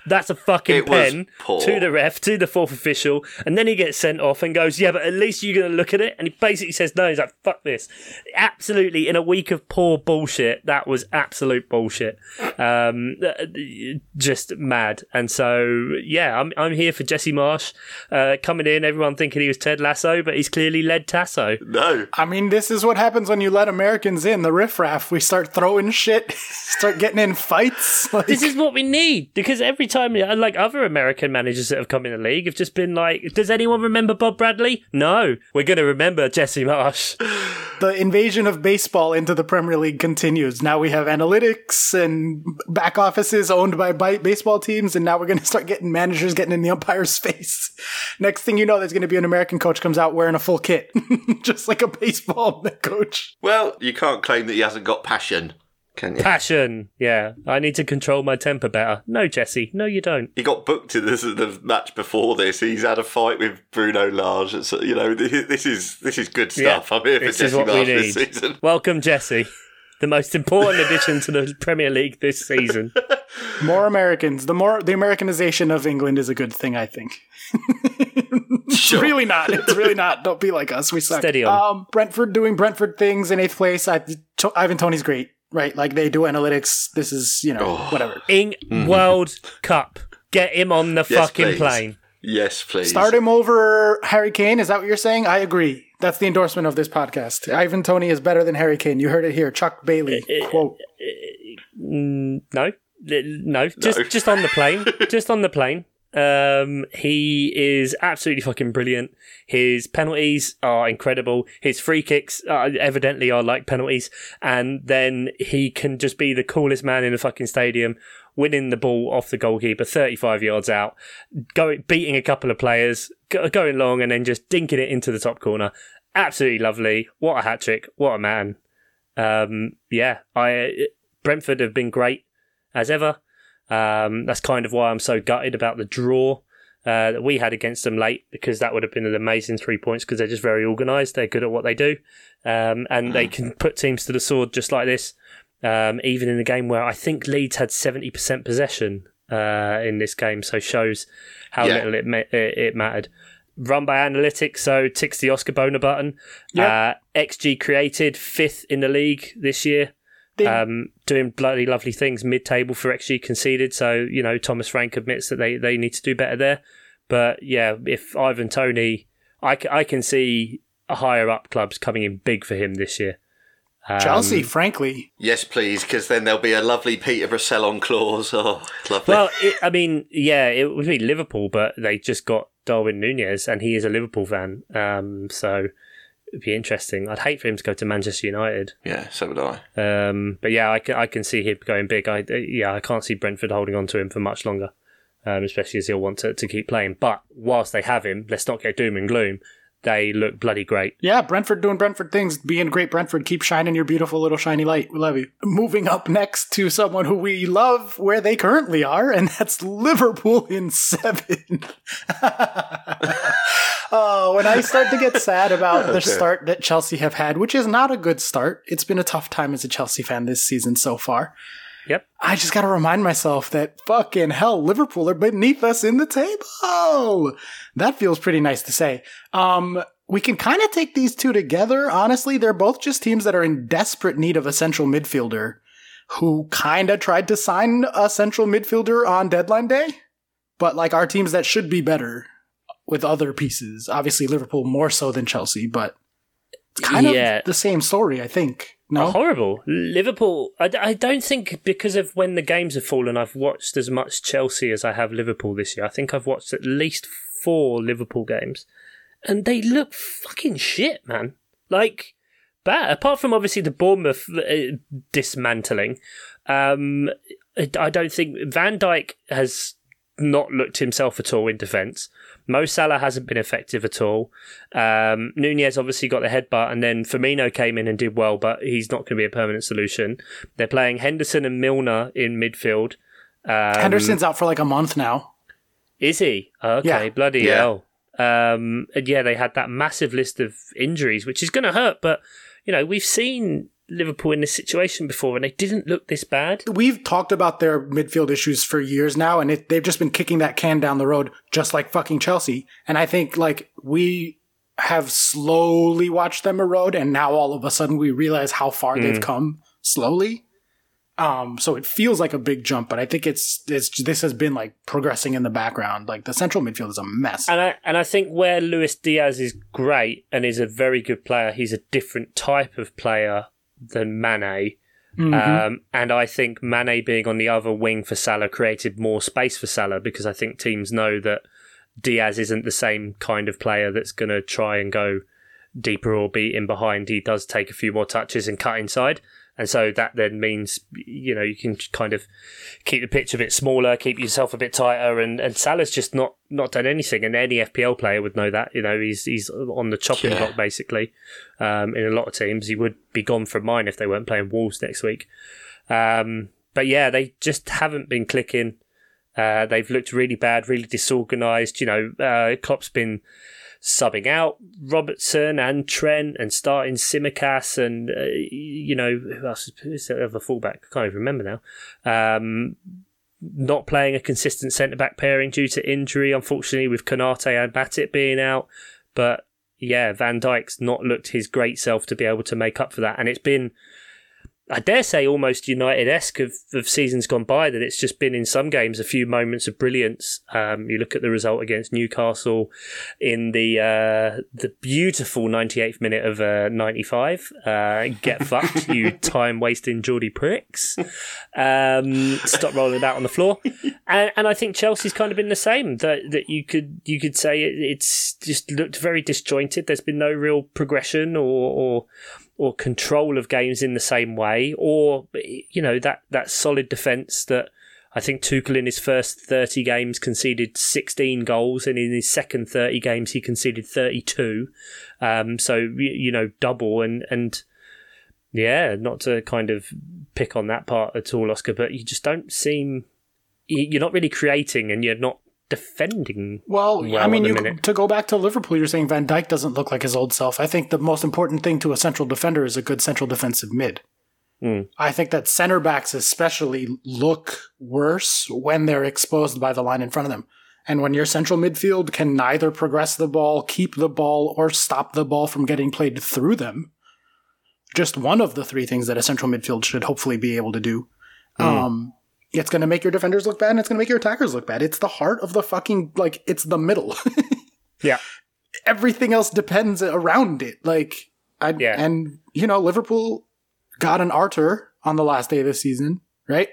Speaker 3: That's a fucking
Speaker 2: It
Speaker 3: pen to the ref, to the fourth official." And then he gets sent off and goes, "Yeah, but at least you're going to look at it." And he basically says, "No." He's like, "Fuck this." Absolutely, in a week of poor bullshit, that was absolute bullshit. Um, just mad. And so, yeah, I'm I'm here for Jesse Marsch uh, coming in. Everyone thinking he was Ted Lasso, but he's clearly led Tasso.
Speaker 2: No.
Speaker 1: I mean, this is what happens when you let Americans in the riffraff. We start throwing shit, start getting in fights. Like,
Speaker 3: This is what we need because every time, like other American managers that have come in the league, have just been like, "Does anyone remember Bob Bradley?" No, we're going to remember Jesse Marsch.
Speaker 1: the invasion of baseball into the Premier League continues. Now we have analytics and back offices owned by baseball teams, and now we're going to start getting managers getting in the umpire's face. Next thing you know, there's going to be an American coach comes out wearing a full kit, just like a baseball coach.
Speaker 2: Well, you can't claim that he hasn't got passion, can you?
Speaker 3: Passion, yeah. I need to control my temper better. No, Jesse, no, you don't.
Speaker 2: He got booked to this the match before this. He's had a fight with Bruno Lage. It's, you know, this is this is good stuff.
Speaker 3: Yeah,
Speaker 2: I'm here for
Speaker 3: this
Speaker 2: Jesse
Speaker 3: what we
Speaker 2: Marsch this season.
Speaker 3: Welcome, Jesse. The most important addition to the Premier League this season.
Speaker 1: More Americans. The more the Americanization of England is a good thing, I think.
Speaker 2: Sure.
Speaker 1: really not. It's really not. Don't be like us. We suck.
Speaker 3: Steady on.
Speaker 1: Um, Brentford doing Brentford things in eighth place. I, to, Ivan Toney's great, right? Like they do analytics. This is you know
Speaker 2: Oh.
Speaker 1: whatever.
Speaker 3: In mm-hmm. World Cup. Get him on the
Speaker 2: Yes,
Speaker 3: fucking
Speaker 2: please.
Speaker 3: plane.
Speaker 2: Yes, please.
Speaker 1: Start him over Harry Kane. Is that what you're saying? I agree. That's the endorsement of this podcast. Ivan Toney is better than Harry Kane. You heard it here. Chuck Bailey eh, eh, eh, quote.
Speaker 3: Mm, no, no, just
Speaker 2: No.
Speaker 3: just on the plane, just on the plane. Um, he is absolutely fucking brilliant. His penalties are incredible. His free kicks uh, evidently are like penalties, and then he can just be the coolest man in the fucking stadium, winning the ball off the goalkeeper, thirty-five yards out, going beating a couple of players, go, going long, and then just dinking it into the top corner. Absolutely lovely. What a hat trick! What a man. Um, yeah, I Brentford have been great as ever. Um, that's kind of why I'm so gutted about the draw uh, that we had against them late because that would have been an amazing three points because they're just very organised. They're good at what they do, um, and they can put teams to the sword just like this. Um, even in a game where I think Leeds had 70% possession uh, in this game, so shows how
Speaker 2: Yeah.
Speaker 3: little it, ma- it, it mattered. Run by analytics, so ticks the Oscar Bona button. Uh, XG created fifth in the league this year. Um, doing bloody lovely things mid table for XG conceded. So, you know, Thomas Frank admits that they, they need to do better there. But yeah, if Ivan Toney, I, I can see higher up clubs coming in big for him this year. Um,
Speaker 1: Chelsea, frankly,
Speaker 2: Yes, please, because then there'll be a lovely Peterborough sell-on clause. Oh, lovely.
Speaker 3: Well, it, I mean, yeah, it would be Liverpool, but they just got Darwin Nunez, and he is a Liverpool fan. Um, so it'd be interesting. I'd hate for him to go to Manchester United.
Speaker 2: yeah, so would I.
Speaker 3: Um, but yeah, I can, I can see him going big. I yeah, I can't see Brentford holding on to him for much longer, um, especially as he'll want to, to keep playing. But whilst they have him, let's not get doom and gloom. They look bloody great.
Speaker 1: yeah, Brentford doing Brentford things, being great Brentford. Keep shining your beautiful little shiny light. We love you. Moving up next to someone who we love where they currently are, and that's Liverpool in seven. oh, when I start to get sad about the start that Chelsea have had, which is not a good start. It's been a tough time as a Chelsea fan this season so far.
Speaker 3: Yep.
Speaker 1: I just got to remind myself that fucking hell, Liverpool are beneath us in the table. That feels pretty nice to say. Um, we can kind of take these two together. Honestly, they're both just teams that are in desperate need of a central midfielder who kind of tried to sign a central midfielder on deadline day, but like our teams that should be better with other pieces. Obviously, Liverpool more so than Chelsea, but it's kind
Speaker 3: Yeah.
Speaker 1: of the same story, I think. No?
Speaker 3: Horrible. Liverpool, I, I don't think because of when the games have fallen, I've watched as much Chelsea as I have Liverpool this year. I think I've watched at least four Liverpool games, and they look fucking shit, man. Like bad. Apart from obviously the Bournemouth uh, dismantling, um, I don't think Van Dijk has not looked himself at all in defence. Mo Salah hasn't been effective at all. Um, Nunez obviously got the headbutt, and then Firmino came in and did well, but he's not going to be a permanent solution. They're playing Henderson and Milner in midfield. Um,
Speaker 1: Henderson's out for like a month now.
Speaker 3: Is he? Okay,
Speaker 1: Yeah.
Speaker 3: bloody
Speaker 2: Yeah.
Speaker 3: hell. Um, and yeah, they had that massive list of injuries, which is going to hurt. But you know, we've seen Liverpool in this situation before, and they didn't look this bad.
Speaker 1: We've talked about their midfield issues for years now, and it, they've just been kicking that can down the road, just like fucking Chelsea. And I think like we have slowly watched them erode, and now all of a sudden we realize how far they've come slowly. Um, so it feels like a big jump, but I think it's it's this has been like progressing in the background. Like the central midfield is a mess.
Speaker 3: And I and I think where Luis Diaz is great and is a very good player, he's a different type of player than Mane. Um, and I think Mane being on the other wing for Salah created more space for Salah because I think teams know that Diaz isn't the same kind of player that's going to try and go deeper or beat in behind. He does take a few more touches and cut inside. And so that then means, you know, you can kind of keep the pitch a bit smaller, keep yourself a bit tighter, and, and Salah's just not, not done anything. And any FPL player would know that. You know, he's he's on the chopping
Speaker 2: Yeah.
Speaker 3: block basically. Um, in a lot of teams, he would be gone from mine if they weren't playing Wolves next week. Um, but yeah, they just haven't been clicking. Uh, they've looked really bad, really disorganised. You know, uh, Klopp's been subbing out Robertson and Trent and starting Tsimikas and, uh, you know, who else? Who's the other fullback? I can't even remember now. Um, not playing a consistent centre back pairing due to injury, unfortunately, with Konate and Matip being out. But yeah, Van Dijk's not looked his great self to be able to make up for that. And it's been, I dare say, almost United esque of, of seasons gone by that it's just been in some games a few moments of brilliance. Um, you look at the result against Newcastle in the uh, the beautiful 98th minute of uh, 95. Uh, get fucked, you time wasting Geordie pricks. Um, stop rolling about on the floor. And, and I think Chelsea's kind of been the same. That that you could you could say it, it's just looked very disjointed. There's been no real progression or or or control of games in the same way, or you know that that solid defence that I think Tuchel in his first thirty games conceded sixteen goals, and in his second thirty games he conceded thirty two. Um, so you know double and and yeah, not to kind of pick on that part at all, Oscar, but you just don't seem you're not really creating and you're not defending.
Speaker 1: Well,
Speaker 3: well
Speaker 1: I mean, you, to go back to Liverpool, you're saying Van Dijk doesn't look like his old self. I think the most important thing to a central defender is a good central defensive mid.
Speaker 3: Hmm.
Speaker 1: I think that center backs especially look worse when they're exposed by the line in front of them. And when your central midfield can neither progress the ball, keep the ball, or stop the ball from getting played through them, just one of the three things that a central midfield should hopefully be able to do. Um, it's going to make your defenders look bad and it's going to make your attackers look bad. It's the heart of the fucking, like, it's the middle.
Speaker 3: Yeah.
Speaker 1: Everything else depends around it. Like, I,
Speaker 3: Yeah.
Speaker 1: and, you know, Liverpool got an Arthur on the last day of the season, right?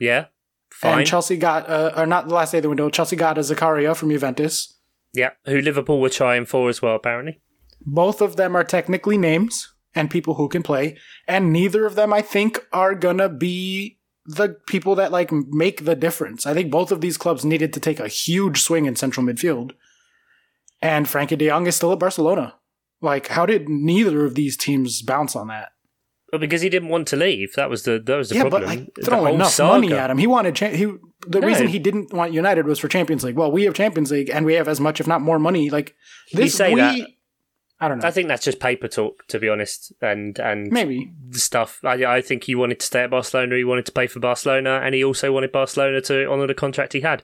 Speaker 3: Yeah, fine.
Speaker 1: And Chelsea got, uh, or not the last day of the window, Chelsea got a Zakaria from Juventus.
Speaker 3: yeah, who Liverpool were trying for as well, apparently.
Speaker 1: Both of them are technically names and people who can play, and neither of them, I think, are gonna be the people that like make the difference. I think both of these clubs needed to take a huge swing in central midfield, and Frankie De Jong is still at Barcelona. Like, how did neither of these teams bounce on that?
Speaker 3: Well, because he didn't want to leave. That was the that was the
Speaker 1: yeah,
Speaker 3: problem.
Speaker 1: but like
Speaker 3: The
Speaker 1: throw
Speaker 3: whole
Speaker 1: enough
Speaker 3: saga.
Speaker 1: money at him. He wanted cha- he. The
Speaker 3: No.
Speaker 1: reason he didn't want United was for Champions League. Well, we have Champions League, and we have as much, if not more, money. Like this,
Speaker 3: say
Speaker 1: we.
Speaker 3: that.
Speaker 1: I don't know.
Speaker 3: I think that's just paper talk, to be honest, and and
Speaker 1: Maybe
Speaker 3: the stuff. I, I think he wanted to stay at Barcelona. He wanted to play for Barcelona, and he also wanted Barcelona to honour the contract he had.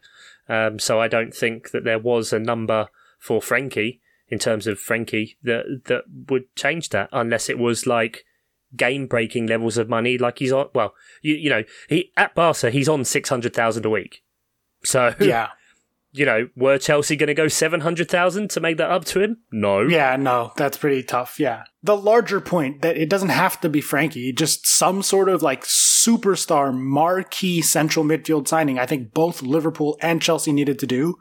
Speaker 3: Um, so I don't think that there was a number for Frankie in terms of Frankie that that would change that, unless it was like game breaking levels of money. Like he's on. Well, you you know he at Barca he's on six hundred thousand a week. So
Speaker 1: yeah.
Speaker 3: You know, were Chelsea going to go 700,000 to make that up to him? No.
Speaker 1: Yeah, no, that's pretty tough. Yeah. The larger point that it doesn't have to be Frankie, just some sort of like superstar marquee central midfield signing, I think both Liverpool and Chelsea needed to do.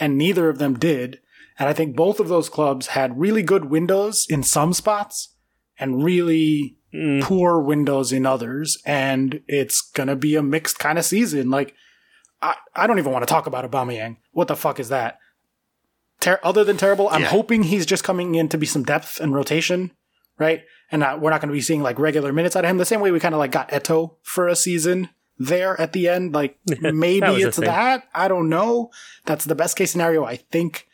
Speaker 1: and neither of them did. And I think both of those clubs had really good windows in some spots and really
Speaker 3: Mm.
Speaker 1: poor windows in others. And it's going to be a mixed kind of season. Like, I, I don't even want to talk about Aubameyang. What the fuck is that? Ter- other than terrible, I'm
Speaker 2: Yeah.
Speaker 1: hoping he's just coming in to be some depth and rotation, right? And not, we're not going to be seeing like regular minutes out of him the same way we kind of like got Eto for a season there at the end. Like maybe
Speaker 3: that
Speaker 1: it's that. I don't know. That's the best case scenario, I think.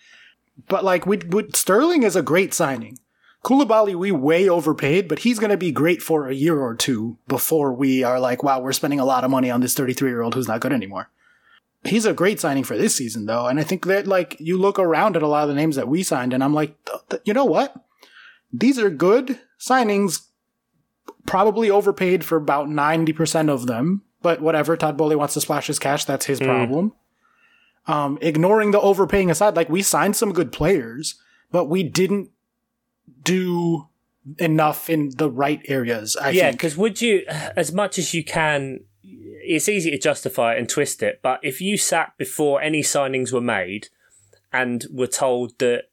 Speaker 1: But like, we, we, Sterling is a great signing. Koulibaly, we way overpaid, but he's going to be great for a year or two before we are like, wow, we're spending a lot of money on this 33 year old who's not good anymore. He's a great signing for this season, though. And I think that, like, you look around at a lot of the names that we signed, and I'm like, you know what? These are good signings, probably overpaid for about 90% of them. But whatever, Todd Boehly wants to splash his cash. That's his problem. Um, ignoring the overpaying aside, like, we signed some good players, but we didn't do enough in the right areas. I
Speaker 3: yeah, because would you, as much as you can, it's easy to justify it and twist it. But if you sat before any signings were made and were told that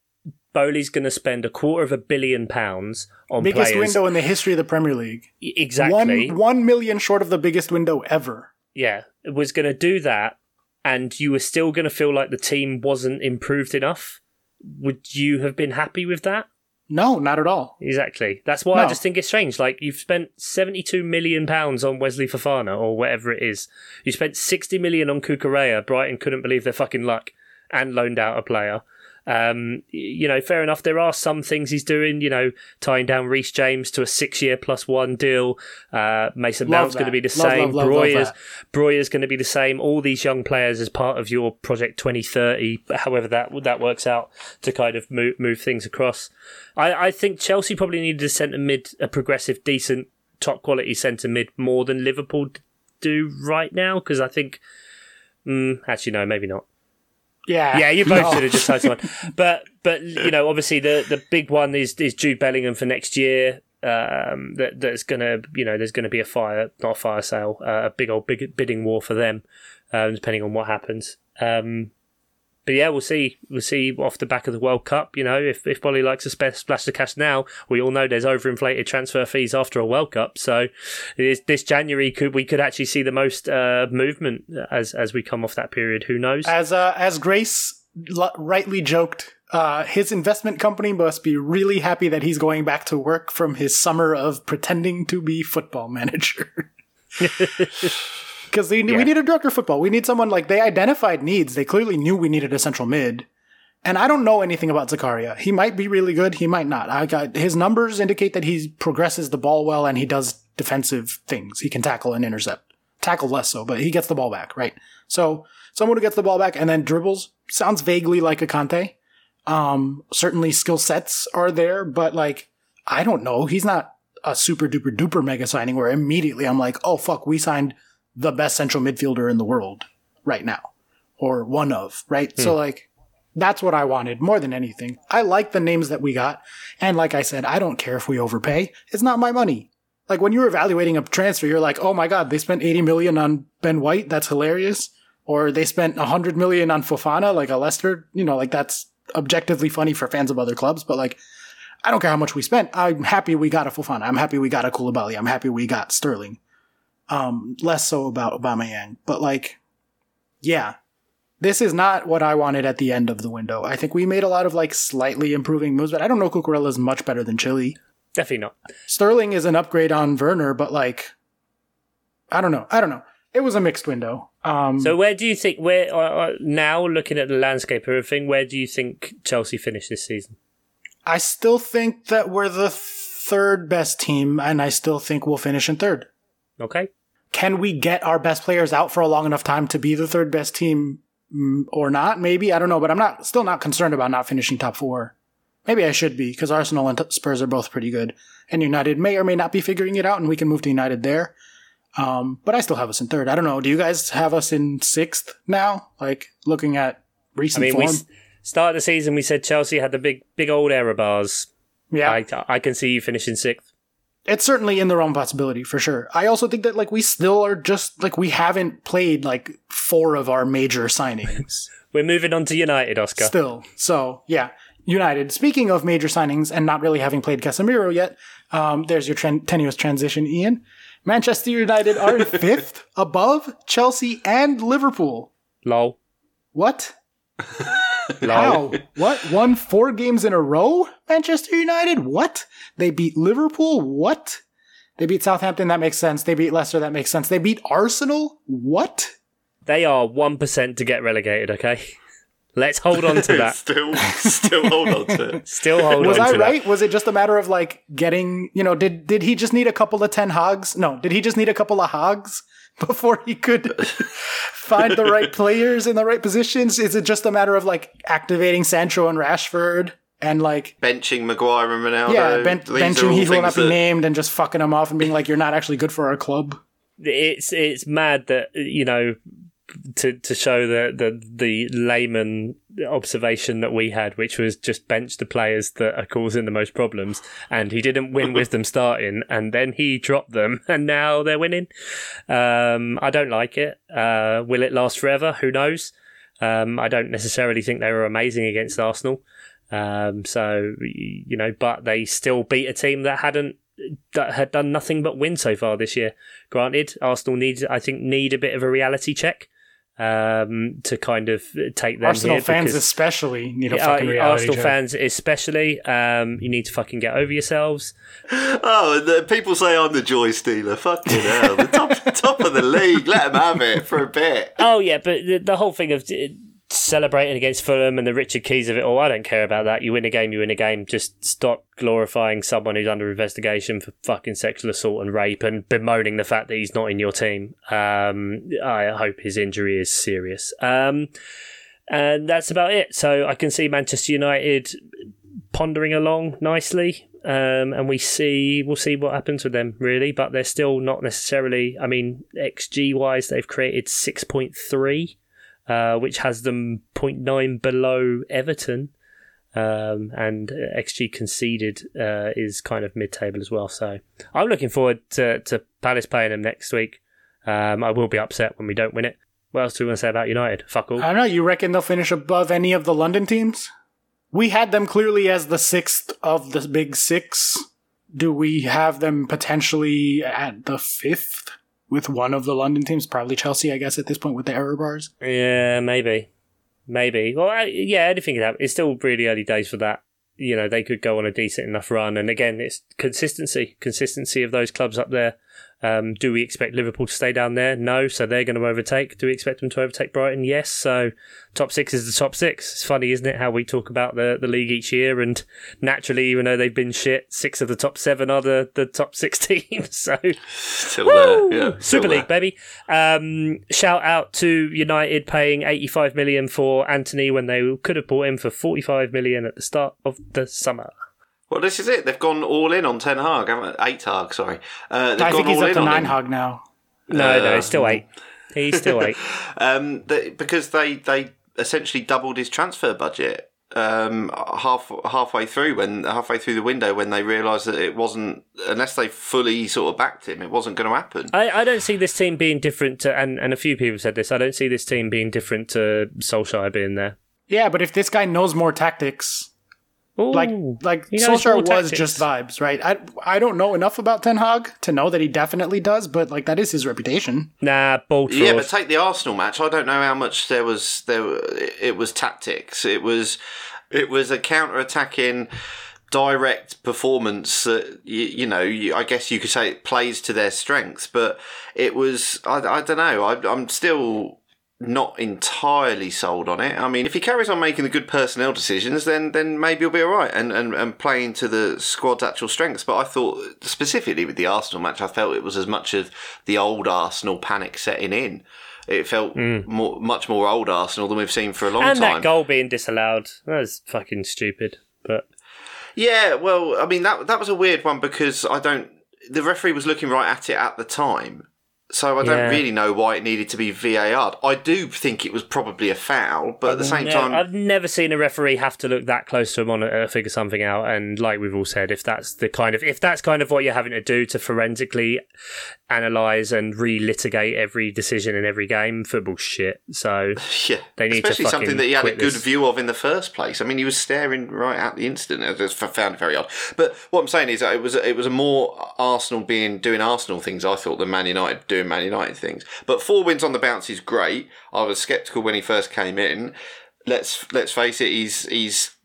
Speaker 3: Boehly's going to spend a quarter of a billion pounds on
Speaker 1: biggest
Speaker 3: players,
Speaker 1: window in the history of the Premier League.
Speaker 3: exactly,
Speaker 1: One one million short of the biggest window ever.
Speaker 3: yeah, was going to do that, and you were still going to feel like the team wasn't improved enough, would you have been happy with that?
Speaker 1: No, not at all.
Speaker 3: Exactly. That's why I just think it's strange. Like you've spent seventy-two million pounds on Wesley Fofana or whatever it is. You spent sixty million on Cucurella. Brighton couldn't believe their fucking luck and loaned out a player. Um, you know, fair enough. There are some things he's doing. You know, tying down Reece James to a six-year plus one deal. Uh, Mason
Speaker 1: Love
Speaker 3: Mount's going to be the
Speaker 1: Love,
Speaker 3: same.
Speaker 1: love, love, love
Speaker 3: Breuer's. Breuer's going to be the same. All these young players as part of your project 2030, however that that works out to kind of move move things across. I, I think Chelsea probably needed a centre mid, a progressive, decent, top quality centre mid more than Liverpool do right now because I think. Mm, actually, no, maybe not.
Speaker 1: Yeah,
Speaker 3: Yeah, you both
Speaker 1: No.
Speaker 3: should have just signed someone. But but you know, obviously the the big one is is Jude Bellingham for next year. Um, that that's gonna you know there's gonna be a fire, not a fire sale, uh, a big old big bidding war for them, um, depending on what happens. Um, but yeah, we'll see. We'll see off the back of the World Cup. You know, if if Boehly likes to sp- splash the cash now, we all know there's overinflated transfer fees after a World Cup. So this, this January could we could actually see the most uh, movement as as we come off that period. Who knows?
Speaker 1: As uh, as Grace l- rightly joked, uh, his investment company must be really happy that he's going back to work from his summer of pretending to be football manager. Because we,
Speaker 3: Yeah.
Speaker 1: need a director of football. We need someone like they identified needs. They clearly knew we needed a central mid. And I don't know anything about Zakaria. He might be really good. He might not. I got his numbers indicate that he progresses the ball well and he does defensive things. He can tackle and intercept. Tackle less so, but he gets the ball back, right? So someone who gets the ball back and then dribbles sounds vaguely like a Conte. Um, certainly skill sets are there, but like, I don't know. He's not a super duper duper mega signing where immediately I'm like, oh fuck, we signed the best central midfielder in the world right now. Or one of, right? So hmm. like, that's what I wanted more than anything. I like the names that we got. And like I said, I don't care if we overpay. It's not my money. Like when you're evaluating a transfer, you're like, oh my God, they spent 80 million on Ben White. That's hilarious. Or they spent 100 million on Fofana, like a Leicester. You know, like that's objectively funny for fans of other clubs. But like, I don't care how much we spent. I'm happy we got a Fofana. I'm happy we got a Koulibaly. I'm happy we got Sterling. Um, less so about Aubameyang. But like, yeah, this is not what I wanted at the end of the window. I think we made a lot of like slightly improving moves, but I don't know Cucurella is much better than Chile.
Speaker 3: Definitely not.
Speaker 1: Sterling is an upgrade on Werner, but like, I don't know. I don't know. It was a mixed window. Um,
Speaker 3: So where do you think where uh, uh, now looking at the landscape of everything, where do you think Chelsea finish this season?
Speaker 1: I still think that we're the third best team, and I still think we'll finish in third.
Speaker 3: Okay.
Speaker 1: Can we get our best players out for a long enough time to be the third best team mm, or not? Maybe I don't know, but I'm not still not concerned about not finishing top four. Maybe I should be because Arsenal and Spurs are both pretty good, and United may or may not be figuring it out, and we can move to United there. Um, but I still have us in third. I don't know. Do you guys have us in sixth now? Like looking at recent I
Speaker 3: mean, we
Speaker 1: form?
Speaker 3: s- started the season. We said Chelsea had the big, big old error bars.
Speaker 1: yeah,
Speaker 3: I, I can see you finishing sixth.
Speaker 1: It's certainly in the realm of possibility for sure. I also think that like we still are just like we haven't played like four of our major signings
Speaker 3: We're moving on to United, Oscar.
Speaker 1: still. So yeah, United. Speaking of major signings and not really having played Casemiro yet, um, there's your tren- tenuous transition, Ian. Manchester United are fifth, above Chelsea and Liverpool.
Speaker 3: Lol.
Speaker 1: What?
Speaker 3: Lol.
Speaker 1: How? what? Won four games in a row? Manchester United? What? They beat Liverpool? What? They beat Southampton? That makes sense. They beat Leicester? That makes sense. They beat Arsenal? What?
Speaker 3: They are 1% to get relegated, okay? Let's hold on to that.
Speaker 2: still, still hold on to it.
Speaker 3: Still hold on to it.
Speaker 1: Was
Speaker 3: on
Speaker 1: I
Speaker 3: to
Speaker 1: right? Was it just a matter of like getting, you know, did did he just need a couple of 10 hogs? No, did he just need a couple of hogs before he could find the right players in the right positions? Is it just a matter of like activating Sancho and Rashford and like
Speaker 2: Benching Maguire and Ronaldo.
Speaker 1: Yeah, ben- benching
Speaker 2: all
Speaker 1: he will not be
Speaker 2: that-
Speaker 1: named and just fucking him off and being like, you're not actually good for our club.
Speaker 3: It's it's mad that, you know, to to show the, the, the layman observation that we had, which was just bench the players that are causing the most problems, and he didn't win with them starting, and then he dropped them, and now they're winning. Um, I don't like it. Uh, will it last forever? Who knows? Um, I don't necessarily think they were amazing against Arsenal. Um, so you know, but they still beat a team that hadn't that had done nothing but win so far this year. Granted, Arsenal needs I think need a bit of a reality check um, to kind of take them
Speaker 1: Arsenal
Speaker 3: here
Speaker 1: fans
Speaker 3: because-
Speaker 1: especially need a
Speaker 3: Yeah,
Speaker 1: fucking reality
Speaker 3: Arsenal
Speaker 1: check.
Speaker 3: fans especially, um, you need to fucking get over yourselves.
Speaker 2: Oh, the, people say I'm the joy stealer. Fucking hell. The top, top of the league. Let them have it for a bit.
Speaker 3: Oh yeah, but the, the whole thing of celebrating against Fulham and the Richard Keys of it all, I don't care about that. You win a game, you win a game. Just stop glorifying someone who's under investigation for fucking sexual assault and rape and bemoaning the fact that he's not in your team. Um, I hope his injury is serious. Um, and that's about it. So I can see Manchester United pondering along nicely. Um, and we see we'll see what happens with them really, but they're still not necessarily. I mean, XG wise, they've created six point three, uh, which has them 0.9 below Everton, um, and XG conceded uh, is kind of mid table as well. So I'm looking forward to to Palace playing them next week. Um, I will be upset when we don't win it. What else do we want to say about United? Fuck all.
Speaker 1: I don't know. You reckon they'll finish above any of the London teams? We had them clearly as the sixth of the big six. Do we have them potentially at the fifth with one of the London teams? Probably Chelsea, I guess, at this point with the error bars.
Speaker 3: Yeah, maybe, maybe. Well, yeah, anything could happen. It's still really early days for that. You know, they could go on a decent enough run, and again, it's consistency, consistency of those clubs up there. Um, do we expect Liverpool to stay down there? No, so they're going to overtake. Do we expect them to overtake Brighton? Yes. So top six is the top six. It's funny, isn't it, how we talk about the, the league each year, and naturally, even though they've been shit, six of the top seven are the, the top six teams. So
Speaker 2: Still
Speaker 3: Woo!
Speaker 2: there. Yeah, still
Speaker 3: Super
Speaker 2: there.
Speaker 3: League, baby. Um, shout out to United paying 85 million for Antony when they could have bought him for 45 million at the start of the summer.
Speaker 2: Well, this is it. They've gone all in on Ten Hag, haven't Eight Hag, sorry. Uh, they've
Speaker 1: I
Speaker 2: gone
Speaker 1: think he's
Speaker 2: all
Speaker 1: up
Speaker 2: in
Speaker 1: to
Speaker 2: on
Speaker 1: nine
Speaker 2: him.
Speaker 1: hog now.
Speaker 3: No, no,
Speaker 2: Uh,
Speaker 3: it's still eight. He's still eight.
Speaker 2: Um, they, because they they essentially doubled his transfer budget um, half halfway through when halfway through the window when they realised that it wasn't unless they fully sort of backed him, it wasn't going to happen.
Speaker 3: I, I don't see this team being different to, and, and a few people said this, I don't see this team being different to Solskjaer being there.
Speaker 1: Yeah, but if this guy knows more tactics,
Speaker 3: Ooh,
Speaker 1: like like
Speaker 3: he knows more
Speaker 1: Solskjaer was
Speaker 3: tactics.
Speaker 1: just vibes, right? I I don't know enough about Ten Hag to know that he definitely does, but like that is his reputation.
Speaker 3: Nah, ball
Speaker 2: Yeah, but take the Arsenal match. I don't know how much there was. There, it was tactics. It was, it was a counter-attacking, direct performance. That you, you know, you, I guess you could say it plays to their strengths. But it was. I, I don't know. I, I'm still not entirely sold on it. I mean, if he carries on making the good personnel decisions, then then maybe he'll be all right and, and, and playing to the squad's actual strengths. But I thought, specifically with the Arsenal match, I felt it was as much of the old Arsenal panic setting in. It felt more, much more old Arsenal than we've seen for a long
Speaker 3: Mm. and
Speaker 2: time.
Speaker 3: that goal being disallowed. That was fucking stupid. But
Speaker 2: Yeah, well, I mean that that was a weird one because I don't. The referee was looking right at it at the time, So I don't
Speaker 3: Yeah.
Speaker 2: really know why it needed to be VAR. I do think it was probably a foul, but at the same
Speaker 3: Yeah,
Speaker 2: time,
Speaker 3: I've never seen a referee have to look that close to a monitor to figure something out. And like we've all said, if that's the kind of if that's kind of what you're having to do to forensically analyze and relitigate every decision in every game, football's shit. So
Speaker 2: yeah,
Speaker 3: They need to
Speaker 2: especially something that he had a good
Speaker 3: this.
Speaker 2: view of in the first place. I mean, he was staring right at the incident. I just found it very odd. But what I'm saying is, that it was it was a more Arsenal being doing Arsenal things. I thought than Man United doing Man United things. But four wins on the bounce is great. I was sceptical when he first came in. Let's let's face it, he's he's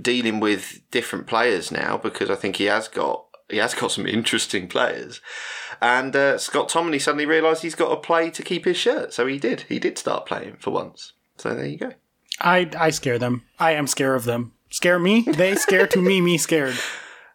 Speaker 2: dealing with different players now because I think he has got he has got some interesting players. And uh, Scott Tomlin suddenly realised he's got to play to keep his shirt, so he did. He did start playing for once. So there you go.
Speaker 1: I I scare them. I am scared of them. Scare me. They scare to me. Me scared.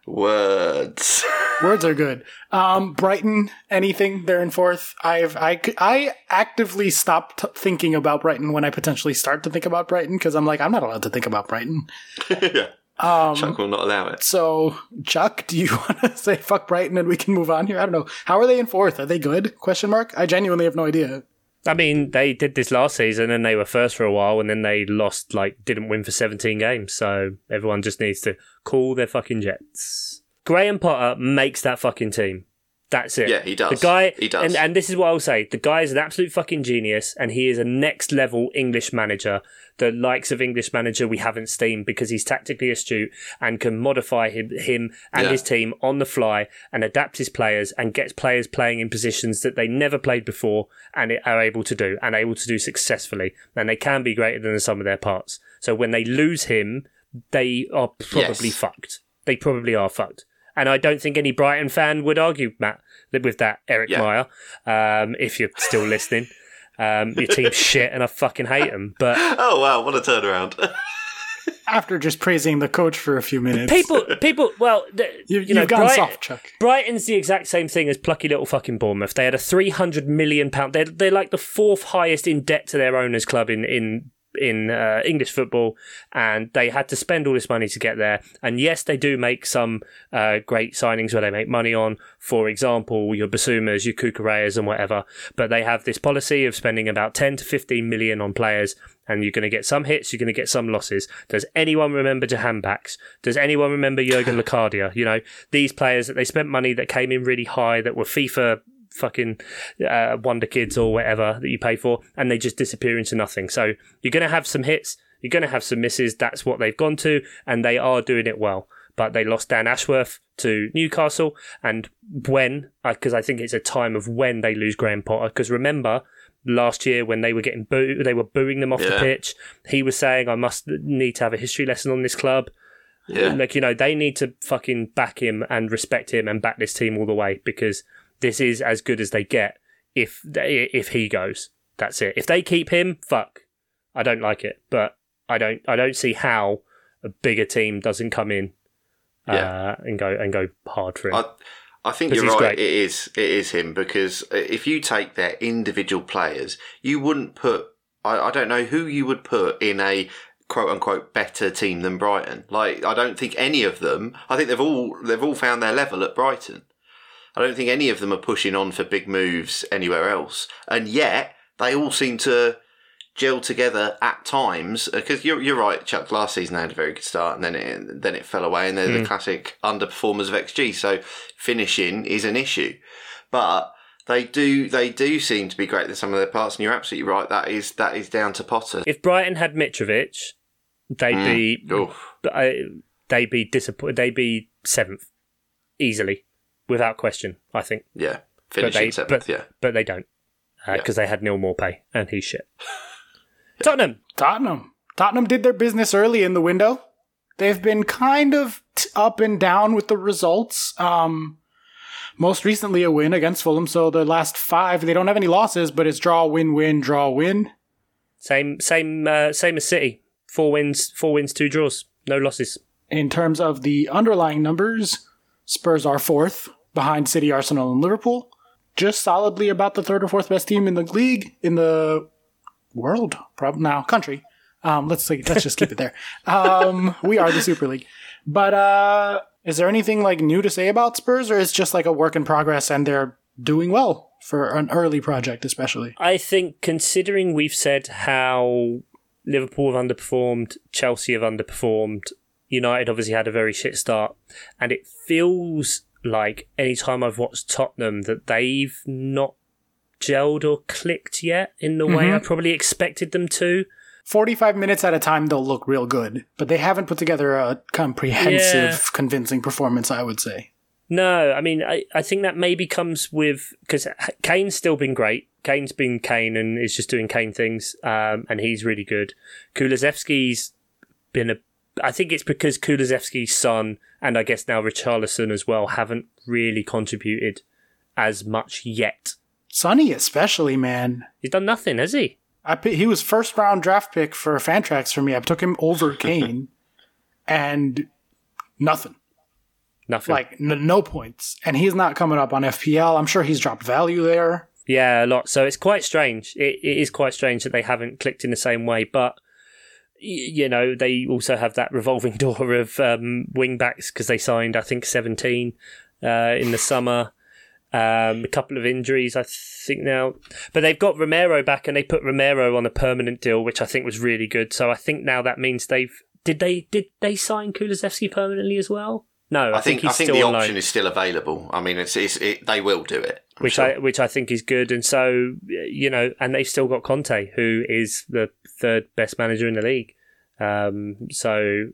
Speaker 2: Words.
Speaker 1: Words are good. Um, Brighton, anything? They're in fourth. I've I I actively stopped thinking about Brighton when I potentially start to think about Brighton because I'm like I'm not allowed to think about Brighton.
Speaker 2: yeah.
Speaker 1: Um,
Speaker 2: Chuck will not allow it.
Speaker 1: so Chuck, do you want to say fuck Brighton and we can move on here? I don't know. How are they in fourth? Are they good? Question mark. I genuinely have no idea.
Speaker 3: I mean, they did this last season and they were first for a while, and then they lost like didn't win for 17 games. So everyone just needs to cool their fucking jets. Graham Potter makes that fucking team. That's it.
Speaker 2: Yeah, he does.
Speaker 3: The guy,
Speaker 2: He does.
Speaker 3: and and this is what I'll say: the guy is an absolute fucking genius, and he is a next level English manager. The likes of English manager we haven't seen because he's tactically astute and can modify him, him and
Speaker 2: Yeah.
Speaker 3: his team on the fly and adapt his players and gets players playing in positions that they never played before and are able to do and able to do successfully. And they can be greater than the sum of their parts. So when they lose him, they are probably
Speaker 2: Yes.
Speaker 3: fucked. They probably are fucked. And I don't think any Brighton fan would argue, Matt, with that, Eric
Speaker 2: Yeah.
Speaker 3: Meyer, um, if you're still listening. Um, your team's shit and I fucking hate them. But
Speaker 2: Oh wow, what a turnaround.
Speaker 1: After just praising the coach for a few minutes,
Speaker 3: people, people, well, th-
Speaker 1: you,
Speaker 3: you know,
Speaker 1: have gone
Speaker 3: Brighton-
Speaker 1: soft, Chuck.
Speaker 3: Brighton's the exact same thing as plucky little fucking Bournemouth. They had a three hundred million pound. They're they're like the fourth highest in debt to their owners' club in in in uh, English football, and they had to spend all this money to get there. And yes, they do make some uh, great signings where they make money on. For example, your Bissoumas, your Cucurellas, and whatever. But they have this policy of spending about ten to fifteen million on players. And you're going to get some hits, you're going to get some losses. Does anyone remember Jahanbakhsh? Does anyone remember Jurgen Locadia? You know, these players that they spent money that came in really high, that were FIFA fucking uh, wonder kids or whatever that you pay for, and they just disappear into nothing. So you're going to have some hits, you're going to have some misses. That's what they've gone to, and they are doing it well. But they lost Dan Ashworth to Newcastle, and when, because I think it's a time of when they lose Graham Potter. Because remember, last year when they were getting booed, they were booing them off the pitch. He was saying, "I must need to have a history lesson on this club."
Speaker 2: yeah.
Speaker 3: Like, you know, they need to fucking back him and respect him and back this team all the way because this is as good as they get if if he goes. That's it. If they keep him, fuck. I don't like it, but I don't I don't see how a bigger team doesn't come in uh,
Speaker 2: Yeah.
Speaker 3: and go and go hard for him.
Speaker 2: I, I think you're right.
Speaker 3: great.
Speaker 2: It is. It is him because if you take their individual players, you wouldn't put. I, I don't know who you would put in a quote unquote better team than Brighton. Like I don't think any of them. I think they've all they've all found their level at Brighton. I don't think any of them are pushing on for big moves anywhere else, and yet they all seem to gel together at times. Because you're you're right, Chuck. Last season they had a very good start, and then it then it fell away, and they're the classic underperformers of XG. So finishing is an issue, but they do they do seem to be great at some of their parts. And you're absolutely right. That is that is down to Potter.
Speaker 3: if Brighton had Mitrovic, they'd be
Speaker 2: Oof.
Speaker 3: uh, they'd be disappointed. They'd be seventh easily, without question. I think.
Speaker 2: Yeah,
Speaker 3: but
Speaker 2: finishing
Speaker 3: they
Speaker 2: seventh.
Speaker 3: but,
Speaker 2: yeah,
Speaker 3: but they don't
Speaker 2: Yeah.
Speaker 3: because they had Neal Maupay and he's shit. Tottenham.
Speaker 1: Tottenham. Tottenham did their business early in the window. They've been kind of t- up and down with the results. Um, most recently, a win against Fulham. So the last five, they don't have any losses, but it's draw, win, win, draw, win.
Speaker 3: Same same uh, same as City. Four wins, four wins, two draws, no losses.
Speaker 1: In terms of the underlying numbers, Spurs are fourth behind City, Arsenal, and Liverpool. Just solidly about the third or fourth best team in the league in the world, probably now country. Um, let's see, let's just keep it there. Um, we are the Super League. But uh, is there anything like new to say about Spurs, or is just like a work in progress and they're doing well for an early project, especially.
Speaker 3: I think considering we've said how Liverpool have underperformed, Chelsea have underperformed, United obviously had a very shit start, and it feels like anytime I've watched Tottenham that they've not gelled or clicked yet in the way I probably expected them to.
Speaker 1: 45 minutes at a time, they'll look real good, but they haven't put together a comprehensive,
Speaker 3: Yeah.
Speaker 1: convincing performance, I would say.
Speaker 3: No, I mean, I, I think that maybe comes with because Kane's still been great. Kane's been Kane and is just doing Kane things, um, and he's really good. Kulusevski's been a. I think it's because Kulusevski's son and I guess now Richarlison as well haven't really contributed as much yet.
Speaker 1: Sonny, especially, man.
Speaker 3: He's done nothing, has he?
Speaker 1: I he was first round draft pick for Fantrax for me. I took him over Kane, and nothing.
Speaker 3: Nothing.
Speaker 1: Like n- no points, and he's not coming up on FPL. I'm sure he's dropped value there.
Speaker 3: Yeah, a lot. So it's quite strange. It, it is quite strange that they haven't clicked in the same way. But you know, they also have that revolving door of um, wing backs because they signed, I think, seventeen uh, in the summer. Um, a couple of injuries, I think now, but they've got Romero back, and they put Romero on a permanent deal, which I think was really good. So I think now that means they've did they did they sign Kulusevski permanently as well? No, I,
Speaker 2: I think
Speaker 3: he's
Speaker 2: I think
Speaker 3: still
Speaker 2: the
Speaker 3: loan.
Speaker 2: option is still available. I mean, it's, it's it, they will do it. I'm
Speaker 3: which
Speaker 2: sure.
Speaker 3: I which I think is good. And so you know, and they've still got Conte, who is the third best manager in the league. Um, so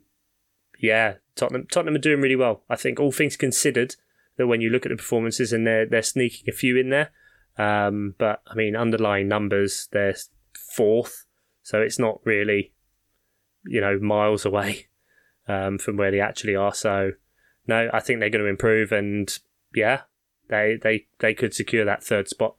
Speaker 3: yeah, Tottenham Tottenham are doing really well. I think all things considered, that when you look at the performances and they're they're sneaking a few in there. Um, but I mean, underlying numbers, they're fourth, so it's not really you know miles away um, from where they actually are. So no, I think they're going to improve, and yeah, they they they could secure that third spot.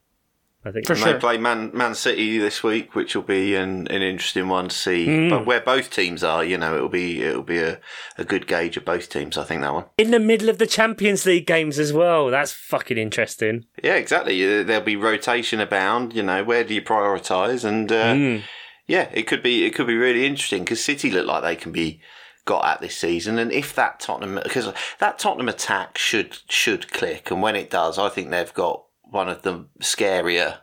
Speaker 3: I think.
Speaker 1: For
Speaker 2: And
Speaker 1: sure.
Speaker 2: they play Man Man City this week, which will be an, an interesting one to see.
Speaker 3: Mm.
Speaker 2: But where both teams are, you know, it'll be it'll be a, a good gauge of both teams. I think that one.
Speaker 3: In the middle of the Champions League games as well. That's fucking interesting.
Speaker 2: Yeah, exactly. Uh, There'll be rotation abound. You know, where do you prioritise? And uh,
Speaker 3: Mm.
Speaker 2: yeah, it could be it could be really interesting because City look like they can be got at this season. And if that Tottenham because that Tottenham attack should should click, and when it does, I think they've got one of the scarier.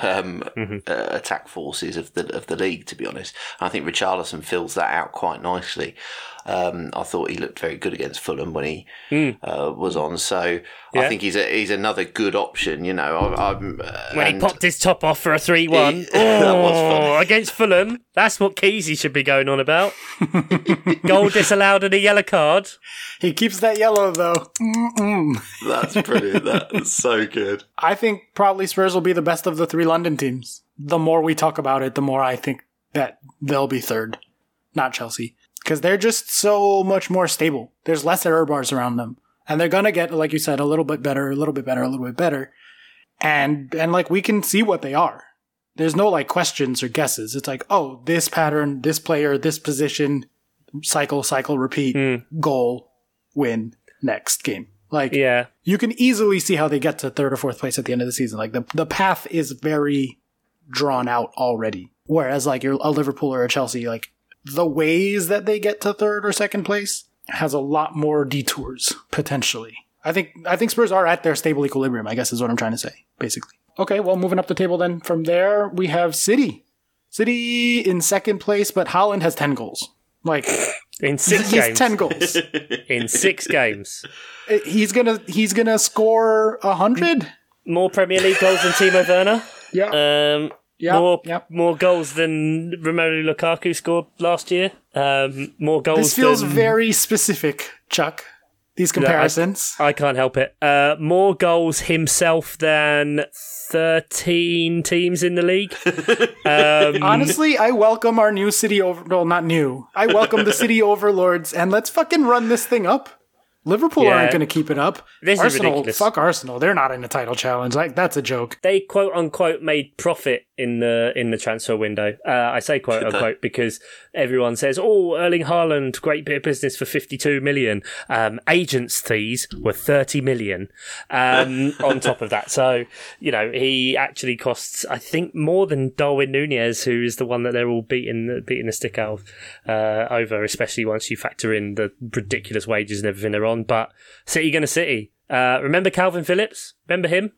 Speaker 2: Um, uh, attack forces of the of the league, to be honest, I think Richarlison fills that out quite nicely. Um, I thought he looked very good against Fulham when he uh, was on, so
Speaker 3: Yeah.
Speaker 2: I think he's a, he's another good option. You know, I, I'm uh,
Speaker 3: When he popped his top off for a 3 1.
Speaker 2: He- that was funny.
Speaker 3: Oh, against Fulham. That's what Keezy should be going on about. Goal disallowed and a yellow card.
Speaker 1: He keeps that yellow though. Mm-mm.
Speaker 2: That's brilliant. That's so good.
Speaker 1: I think probably Spurs will be the best of the three London teams. The more we talk about it, the more I think that they'll be third, not Chelsea, because they're just so much more stable. There's less error bars around them, and they're gonna get, like you said, a little bit better, a little bit better, a little bit better, and and like we can see what they are. There's no like questions or guesses. It's like, oh, this pattern, this player, this position, cycle, cycle, repeat, hmm. goal, win, next game. Like
Speaker 3: Yeah.
Speaker 1: you can easily see how they get to third or fourth place at the end of the season. Like the the path is very drawn out already. Whereas like you're a Liverpool or a Chelsea, like the ways that they get to third or second place has a lot more detours potentially. I think I think Spurs are at their stable equilibrium. I guess is what I'm trying to say, basically. Okay, well, moving up the table then from there we have City. City in second place, but Haaland has ten goals. Like
Speaker 3: In six
Speaker 1: he has
Speaker 3: games.
Speaker 1: ten goals.
Speaker 3: In six games.
Speaker 1: he's gonna he's gonna score a hundred.
Speaker 3: More Premier League goals than Timo Werner.
Speaker 1: Yeah.
Speaker 3: Um,
Speaker 1: Yeah,
Speaker 3: more
Speaker 1: yep.
Speaker 3: more goals than Romelu Lukaku scored last year. Um, more goals.
Speaker 1: This feels
Speaker 3: than,
Speaker 1: very specific, Chuck. These comparisons.
Speaker 3: I can't help it. Uh, more goals himself than thirteen teams in the league. Um,
Speaker 1: Honestly, I welcome our new city over. Well, not new. I welcome the city overlords, and let's fucking run this thing up. Liverpool
Speaker 3: Yeah.
Speaker 1: aren't going to keep it up.
Speaker 3: This is
Speaker 1: Arsenal,
Speaker 3: ridiculous.
Speaker 1: fuck Arsenal. They're not in the title challenge. Like that's a joke.
Speaker 3: they quote unquote made profit in the in the transfer window. Uh, I say quote unquote because everyone says, "Oh, Erling Haaland, great bit of business for fifty-two million. Um, agents' fees were thirty million um, on top of that." So you know he actually costs, I think, more than Darwin Nunez, who is the one that they're all beating beating the stick out of, uh, over, especially once you factor in the ridiculous wages and everything they're on. But City gonna City. Uh, remember Calvin Phillips? Remember him?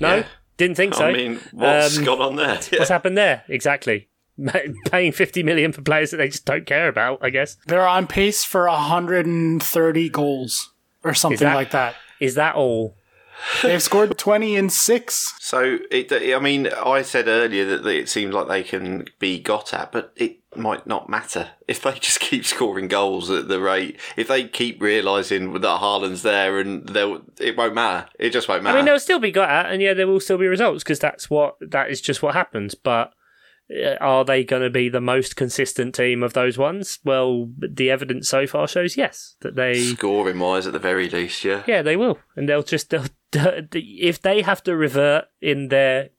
Speaker 3: No,
Speaker 2: Yeah.
Speaker 3: didn't think so.
Speaker 2: I mean, what's
Speaker 3: Um,
Speaker 2: gone on there?
Speaker 3: What's happened there? Exactly. Paying 50 million for players that they just don't care about, I guess.
Speaker 1: They're on pace for 130 goals or something
Speaker 3: that-
Speaker 1: like that.
Speaker 3: Is that all?
Speaker 1: They've scored 20 in six.
Speaker 2: So, it, I mean, I said earlier that it seems like they can be got at, but it might not matter if they just keep scoring goals at the rate. If they keep realising that Haaland's there, and they'll, it won't matter. It just won't matter.
Speaker 3: I mean, they'll still be got at, and yeah, there will still be results because that's what that is just what happens. But uh, are they going to be the most consistent team of those ones? Well, the evidence so far shows yes that they
Speaker 2: Scoring wise, at the very least, yeah.
Speaker 3: Yeah, they will, and they'll just they'll, if they have to revert in their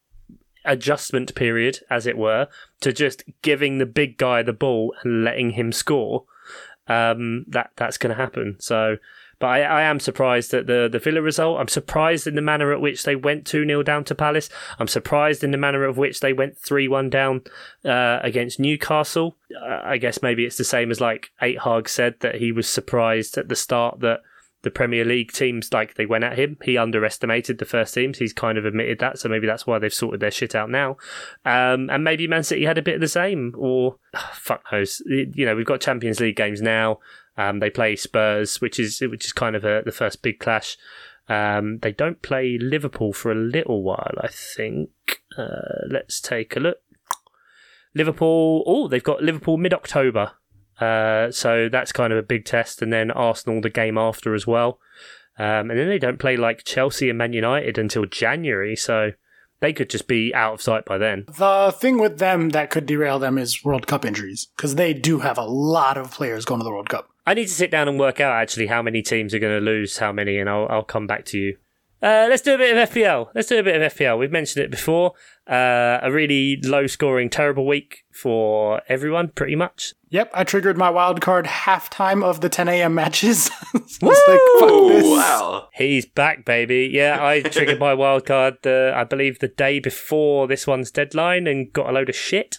Speaker 3: adjustment period, as it were, to just giving the big guy the ball and letting him score. Um, that that's going to happen. So, but I, I am surprised at the the Villa result. I'm surprised in the manner at which they went two 0 down to Palace. I'm surprised in the manner of which they went three one down uh, against Newcastle. Uh, I guess maybe it's the same as like Eight Hag said that he was surprised at the start that the Premier League teams like they went at him. He underestimated the first teams. He's kind of admitted that, so maybe that's why they've sorted their shit out now. Um, and maybe Man City had a bit of the same, or fuck knows. You know, we've got Champions League games now. Um, they play Spurs, which is which is kind of a, the first big clash. Um, they don't play Liverpool for a little while, I think. Uh, let's take a look. Liverpool. Oh, they've got Liverpool mid October. Uh, so that's kind of a big test, and then Arsenal the game after as well. Um, and then they don't play like Chelsea and Man United until January, so they could just be out of sight by then.
Speaker 1: The thing with them that could derail them is World Cup injuries because they do have a lot of players going to the World Cup.
Speaker 3: I need to sit down and work out actually how many teams are going to lose how many, and I'll, I'll come back to you. Uh, let's do a bit of FPL. Let's do a bit of FPL. We've mentioned it before. Uh, a really low scoring, terrible week for everyone, pretty much.
Speaker 1: Yep, I triggered my wild card halftime of the 10 a.m. matches. So it's like, fuck this.
Speaker 2: wow.
Speaker 3: He's back, baby. Yeah, I triggered my wild card, uh, I believe, the day before this one's deadline and got a load of shit.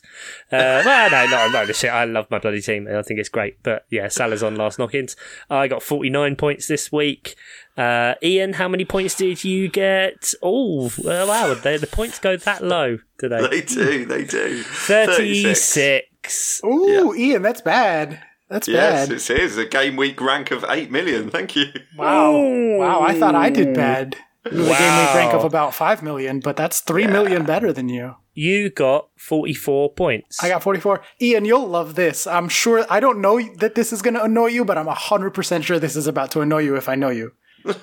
Speaker 3: Uh, well, no, not a load of shit. I love my bloody team. I think it's great. But yeah, Salah's on last knock ins. I got 49 points this week. Uh, Ian, how many points did you get? Oh, well, wow. They, the points go that low today.
Speaker 2: They They do, they do.
Speaker 3: 36.
Speaker 1: Ooh, Ian, that's bad. That's
Speaker 2: Yes,
Speaker 1: bad.
Speaker 2: Yes, it is. A game week rank of 8 million. Thank you.
Speaker 1: Wow. Wow, I thought I did bad. With a game week rank of about 5 million, but that's three million better than you.
Speaker 3: You got 44 points.
Speaker 1: I got 44. Ian, you'll love this. I'm sure, I don't know that this is going to annoy you, but I'm 100% sure this is about to annoy you if I know you.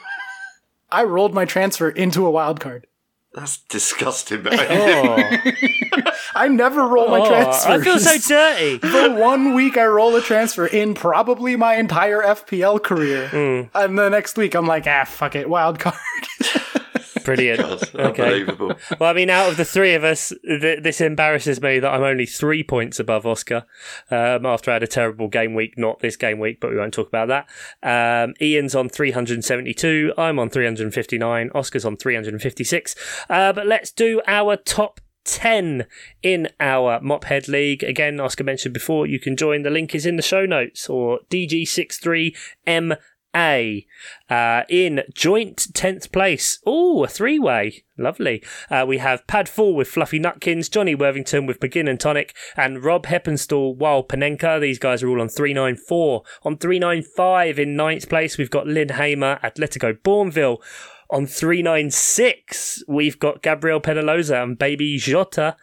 Speaker 1: I rolled my transfer into a wild card.
Speaker 2: That's disgusting, man.
Speaker 3: oh,
Speaker 1: I never roll my
Speaker 3: Oh,
Speaker 1: transfers.
Speaker 3: I feel so dirty.
Speaker 1: the one week I roll a transfer in probably my entire FPL career.
Speaker 3: Hmm.
Speaker 1: And the next week I'm like, ah, fuck it, wild card.
Speaker 3: Brilliant.
Speaker 2: God,
Speaker 3: Okay.
Speaker 2: Unbelievable.
Speaker 3: Well, I mean, out of the three of us, th- this embarrasses me that I'm only three points above Oscar um, after I had a terrible game week. Not this game week, but we won't talk about that. Um, Ian's on 372. I'm on 359. Oscar's on 356. Uh, but let's do our top 10 in our Mophead League. Again, Oscar mentioned before, you can join. The link is in the show notes or DG63M. A uh, in joint 10th place. Oh, a three way. Lovely. Uh, we have Pad 4 with Fluffy Nutkins, Johnny Worthington with McGinn and Tonic, and Rob Heppenstall, Wild Panenka. These guys are all on 394. On 395 in ninth place, we've got Lynn Hamer, Atletico Bourneville. On 396, we've got Gabriel Penaloza and Baby Jota.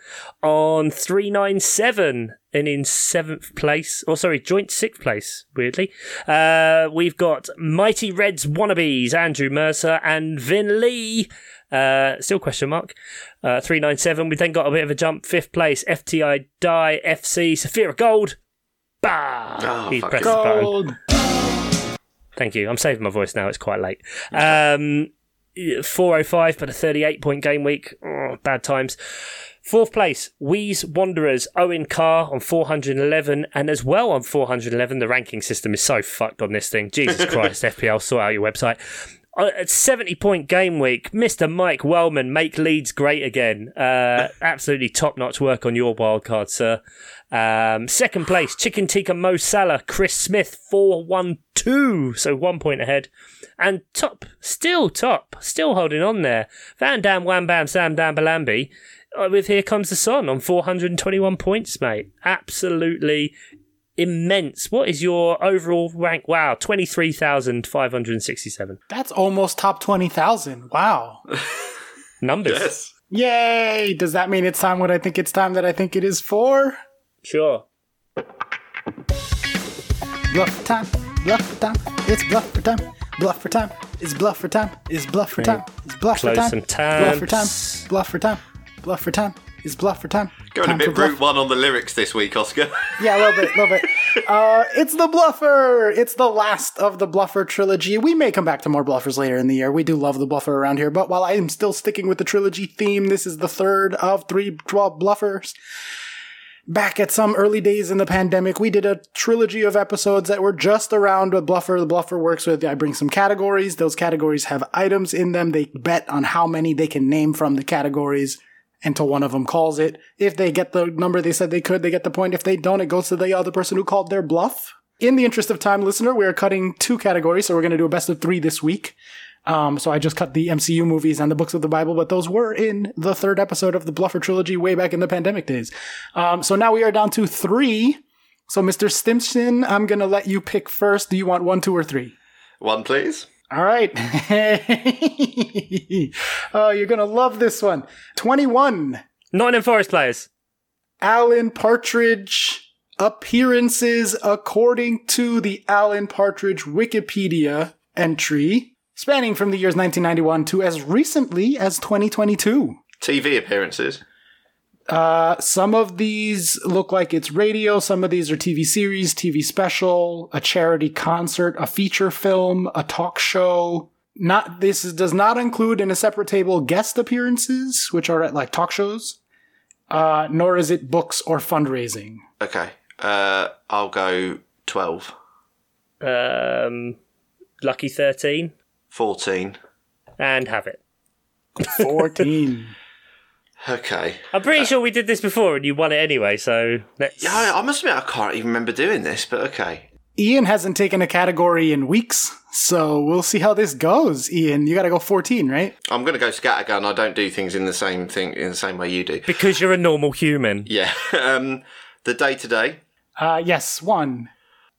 Speaker 3: On 397, and in seventh place, or sorry, joint sixth place, weirdly, uh, we've got Mighty Reds Wannabes, Andrew Mercer and Vin Lee. Uh, still question mark. Uh, 397. We then got a bit of a jump. Fifth place, FTI Die FC, Saphira Gold. Bah!
Speaker 2: Oh,
Speaker 3: he pressed
Speaker 2: it.
Speaker 3: the button. Thank you. I'm saving my voice now. It's quite late. Um, 405, but a 38 point game week. Oh, bad times. Fourth place, Wheeze Wanderers, Owen Carr on 411, and as well on 411, the ranking system is so fucked on this thing. Jesus Christ, FPL, sort out your website. Uh, At 70 point game week, Mr. Mike Wellman, make Leeds great again. Uh, absolutely top notch work on your wildcard, sir. Um, second place, Chicken Tikka Mo Salah, Chris Smith, 4 1 2, so one point ahead. And top, still top, still holding on there. Van Dam, Wham Bam, Sam Dam Balambi, uh, with Here Comes the Sun on 421 points, mate. Absolutely immense. What is your overall rank? Wow, 23,567.
Speaker 1: That's almost top 20,000. Wow.
Speaker 3: Numbers.
Speaker 2: Yes.
Speaker 1: Yay! Does that mean it's time what I think it's time that I think it is for?
Speaker 3: Sure.
Speaker 1: Bluff for time. Bluff time. It's bluff time. Bluff for time. It's bluff for time. It's bluff for time. It's bluff for time.
Speaker 3: and
Speaker 1: Bluff for time. Bluff for time. Bluff for time. It's bluff for time.
Speaker 2: Going
Speaker 1: time
Speaker 2: a
Speaker 1: for
Speaker 2: bit
Speaker 1: bluff.
Speaker 2: route one on the lyrics this week, Oscar.
Speaker 1: Yeah, a little bit, a little bit. Uh, it's the Bluffer. It's the last of the Bluffer trilogy. We may come back to more Bluffers later in the year. We do love the Bluffer around here, but while I am still sticking with the trilogy theme, this is the third of three dwa- Bluffers. Back at some early days in the pandemic, we did a trilogy of episodes that were just around what Bluffer. The Bluffer works with. I bring some categories. Those categories have items in them. They bet on how many they can name from the categories until one of them calls it. If they get the number they said they could, they get the point. If they don't, it goes to the other person who called their bluff. In the interest of time, listener, we are cutting two categories, so we're going to do a best of three this week. Um, so I just cut the MCU movies and the books of the Bible, but those were in the third episode of the Bluffer trilogy way back in the pandemic days. Um, so now we are down to three. So Mr. Stimson, I'm going to let you pick first. Do you want one, two, or three?
Speaker 2: one, please.
Speaker 1: All right. oh, you're going to love this one. 21.
Speaker 3: Nottingham Forest players.
Speaker 1: Alan Partridge appearances according to the Alan Partridge Wikipedia entry, spanning from the years 1991 to as recently as 2022.
Speaker 2: TV appearances.
Speaker 1: Uh, some of these look like it's radio, some of these are TV series, TV special, a charity concert, a feature film, a talk show. Not this is, does not include in a separate table guest appearances, which are at like talk shows. Uh, nor is it books or fundraising.
Speaker 2: Okay. Uh, I'll go 12.
Speaker 3: Um, Lucky 13.
Speaker 2: 14.
Speaker 3: And have it.
Speaker 1: 14.
Speaker 2: Okay.
Speaker 3: I'm pretty sure we did this before and you won it anyway, so let's.
Speaker 2: Yeah, I, I must admit, I can't even remember doing this, but okay.
Speaker 1: Ian hasn't taken a category in weeks, so we'll see how this goes. Ian, you got to go 14, right?
Speaker 2: I'm going to go scattergun. I don't do things in the same thing in the same way you do.
Speaker 3: Because you're a normal human.
Speaker 2: Yeah. um, the day to day,
Speaker 1: Uh, yes, one.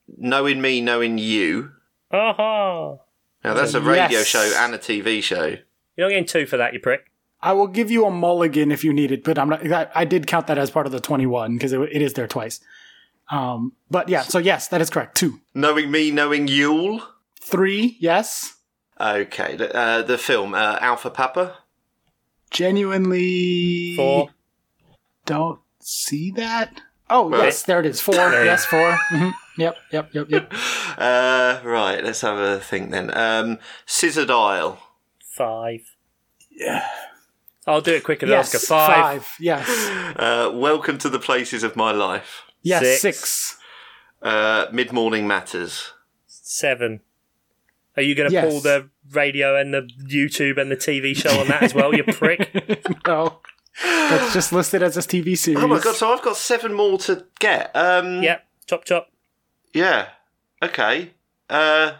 Speaker 2: knowing me, knowing you.
Speaker 3: Aha!
Speaker 2: Now that's a radio
Speaker 1: Yes.
Speaker 2: show and a TV show.
Speaker 3: You're not getting two for that, you prick.
Speaker 1: I will give you a mulligan if you need it, but I'm not. I, I did count that as part of the 21 because it, it is there twice. Um, but yeah, so yes, that is correct. Two,
Speaker 2: Knowing me, knowing Yule.
Speaker 1: three, yes.
Speaker 2: Okay. The, uh, the film uh, Alpha Papa.
Speaker 1: Genuinely,
Speaker 3: Four.
Speaker 1: Don't see that. Oh
Speaker 2: Well-
Speaker 1: yes, there it is. Four. yes, 4 hmm Yep, yep, yep, yep.
Speaker 2: Uh, right. Let's have a think then. Um, Scissored Isle.
Speaker 3: Five. Yeah. I'll do it quicker than
Speaker 1: Yes,
Speaker 3: Oscar. Five.
Speaker 1: five. Yes,
Speaker 2: Uh, Welcome to the places of my life.
Speaker 1: yes,
Speaker 3: Six.
Speaker 1: six.
Speaker 2: Uh, Mid Morning Matters.
Speaker 3: Seven. Are you going to
Speaker 1: Yes.
Speaker 3: pull the radio and the YouTube and the TV show on that as well, you prick?
Speaker 1: no, that's just listed as a TV series.
Speaker 2: Oh my god! So I've got seven more to get. Um,
Speaker 3: yep. Chop chop.
Speaker 2: Yeah. Okay. Uh.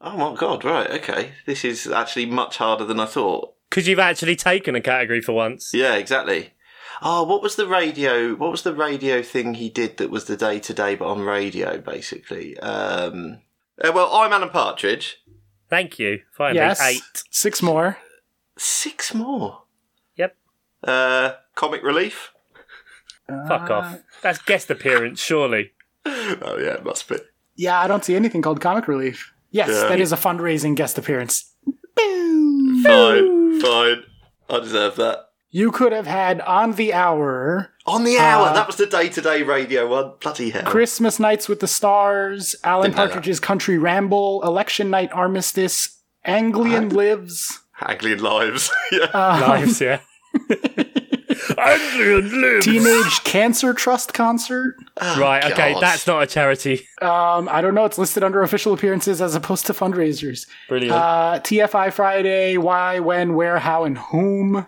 Speaker 2: Oh my god! Right. Okay. This is actually much harder than I thought.
Speaker 3: Because you've actually taken a category for once.
Speaker 2: Yeah. Exactly. Oh, what was the radio? What was the radio thing he did that was the day to day, but on radio, basically? Um. uh, well, I'm Alan Partridge.
Speaker 3: Thank you. Finally.
Speaker 1: yes,
Speaker 3: Eight.
Speaker 1: six more.
Speaker 2: Six more.
Speaker 3: Yep.
Speaker 2: Uh, comic relief.
Speaker 3: Fuck off. That's guest appearance, surely.
Speaker 2: Oh yeah, it must be.
Speaker 1: Yeah, I don't see anything called Comic Relief. Yes,
Speaker 2: Yeah.
Speaker 1: that is a fundraising guest appearance.
Speaker 2: Fine, fine. I deserve that.
Speaker 1: You could have had on the hour
Speaker 2: On the hour.
Speaker 1: Uh,
Speaker 2: that was the day to day radio one. Bloody hell.
Speaker 1: Christmas Nights with the Stars, Alan
Speaker 2: Didn't.
Speaker 1: Partridge's Country Ramble, Election Night Armistice, Anglian Lives.
Speaker 2: Anglian lives. yeah.
Speaker 1: Um,
Speaker 3: Lives, yeah. Adrian lives.
Speaker 1: Teenage Cancer Trust concert.
Speaker 3: Right, okay, that's not a charity.
Speaker 1: Um, I don't know. It's listed under official appearances as opposed to fundraisers.
Speaker 3: Brilliant.
Speaker 1: Uh, TFI Friday, why, when, where, how, and whom.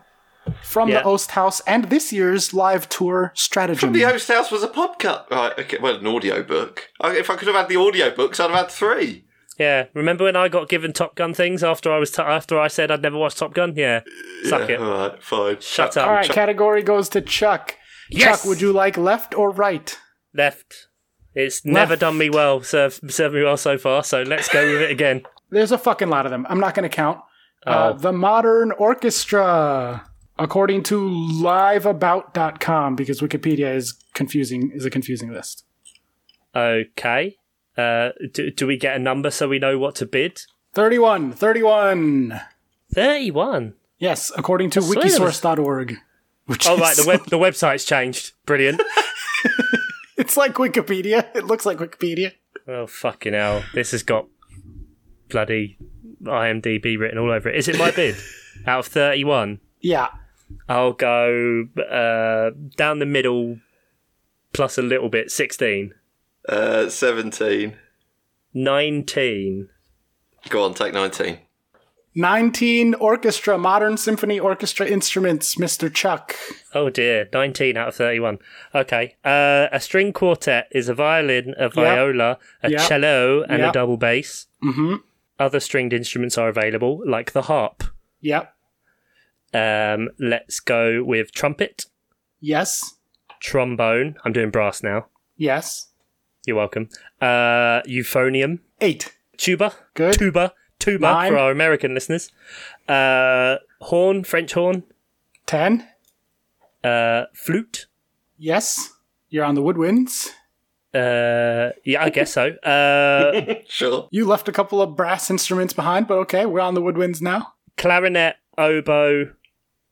Speaker 1: From
Speaker 3: Yeah.
Speaker 1: the Oast House and this year's live tour Stratagem.
Speaker 2: The Host House was a podcast. Right, okay, well, an audio book. If I could have had the audio books, I'd have had three.
Speaker 3: yeah, remember when I got given Top Gun things after I was t- after I said I'd never watched Top Gun? Yeah, suck
Speaker 2: yeah,
Speaker 3: it.
Speaker 2: All right, fine.
Speaker 3: Shut up.
Speaker 1: All right, category goes to Chuck.
Speaker 3: Yes!
Speaker 1: Chuck, would you like left or right?
Speaker 3: Left. It's never
Speaker 1: Left.
Speaker 3: done me well. Served served me well so far. So let's go with it again.
Speaker 1: There's a fucking lot of them. I'm not going to count. Uh,
Speaker 3: Oh.
Speaker 1: the Modern Orchestra, according to liveabout.com, because Wikipedia is confusing, is a confusing list.
Speaker 3: Okay. Uh, do, do we get a number so we know what to bid?
Speaker 1: 31, 31.
Speaker 3: Thirty-one.
Speaker 1: Yes, according to
Speaker 3: swear there was-
Speaker 1: wikisource.org. Which
Speaker 3: Oh
Speaker 1: is,
Speaker 3: right, the web the website's changed. Brilliant.
Speaker 1: it's like Wikipedia. It looks like Wikipedia.
Speaker 3: oh fucking hell! This has got bloody IMDb written all over it. Is it my bid? Out of thirty-one,
Speaker 1: Yeah.
Speaker 3: I'll go uh, down the middle, plus a little bit. Sixteen.
Speaker 2: Uh, 17.
Speaker 3: 19.
Speaker 2: Go on, take 19.
Speaker 1: 19 orchestra, modern symphony orchestra instruments, Mr. Chuck.
Speaker 3: Oh dear, 19 out of 31. Okay. Uh, a string quartet is a violin, a viola, a
Speaker 1: Yep.
Speaker 3: cello, and
Speaker 1: Yep.
Speaker 3: a double bass.
Speaker 1: Mm-hmm.
Speaker 3: Other stringed instruments are available, like the harp.
Speaker 1: Yep.
Speaker 3: Um, let's go with trumpet,
Speaker 1: Yes.
Speaker 3: trombone. I'm doing brass now.
Speaker 1: Yes.
Speaker 3: You're welcome. Uh, euphonium,
Speaker 1: Eight.
Speaker 3: tuba,
Speaker 1: Good.
Speaker 3: tuba, tuba
Speaker 1: Nine.
Speaker 3: for our American listeners. Uh, horn, French horn,
Speaker 1: Ten.
Speaker 3: uh, flute.
Speaker 1: Yes. You're on the woodwinds.
Speaker 3: Uh, yeah, I guess so. Uh,
Speaker 2: Sure.
Speaker 1: You left a couple of brass instruments behind, but okay, we're on the woodwinds now.
Speaker 3: clarinet, oboe.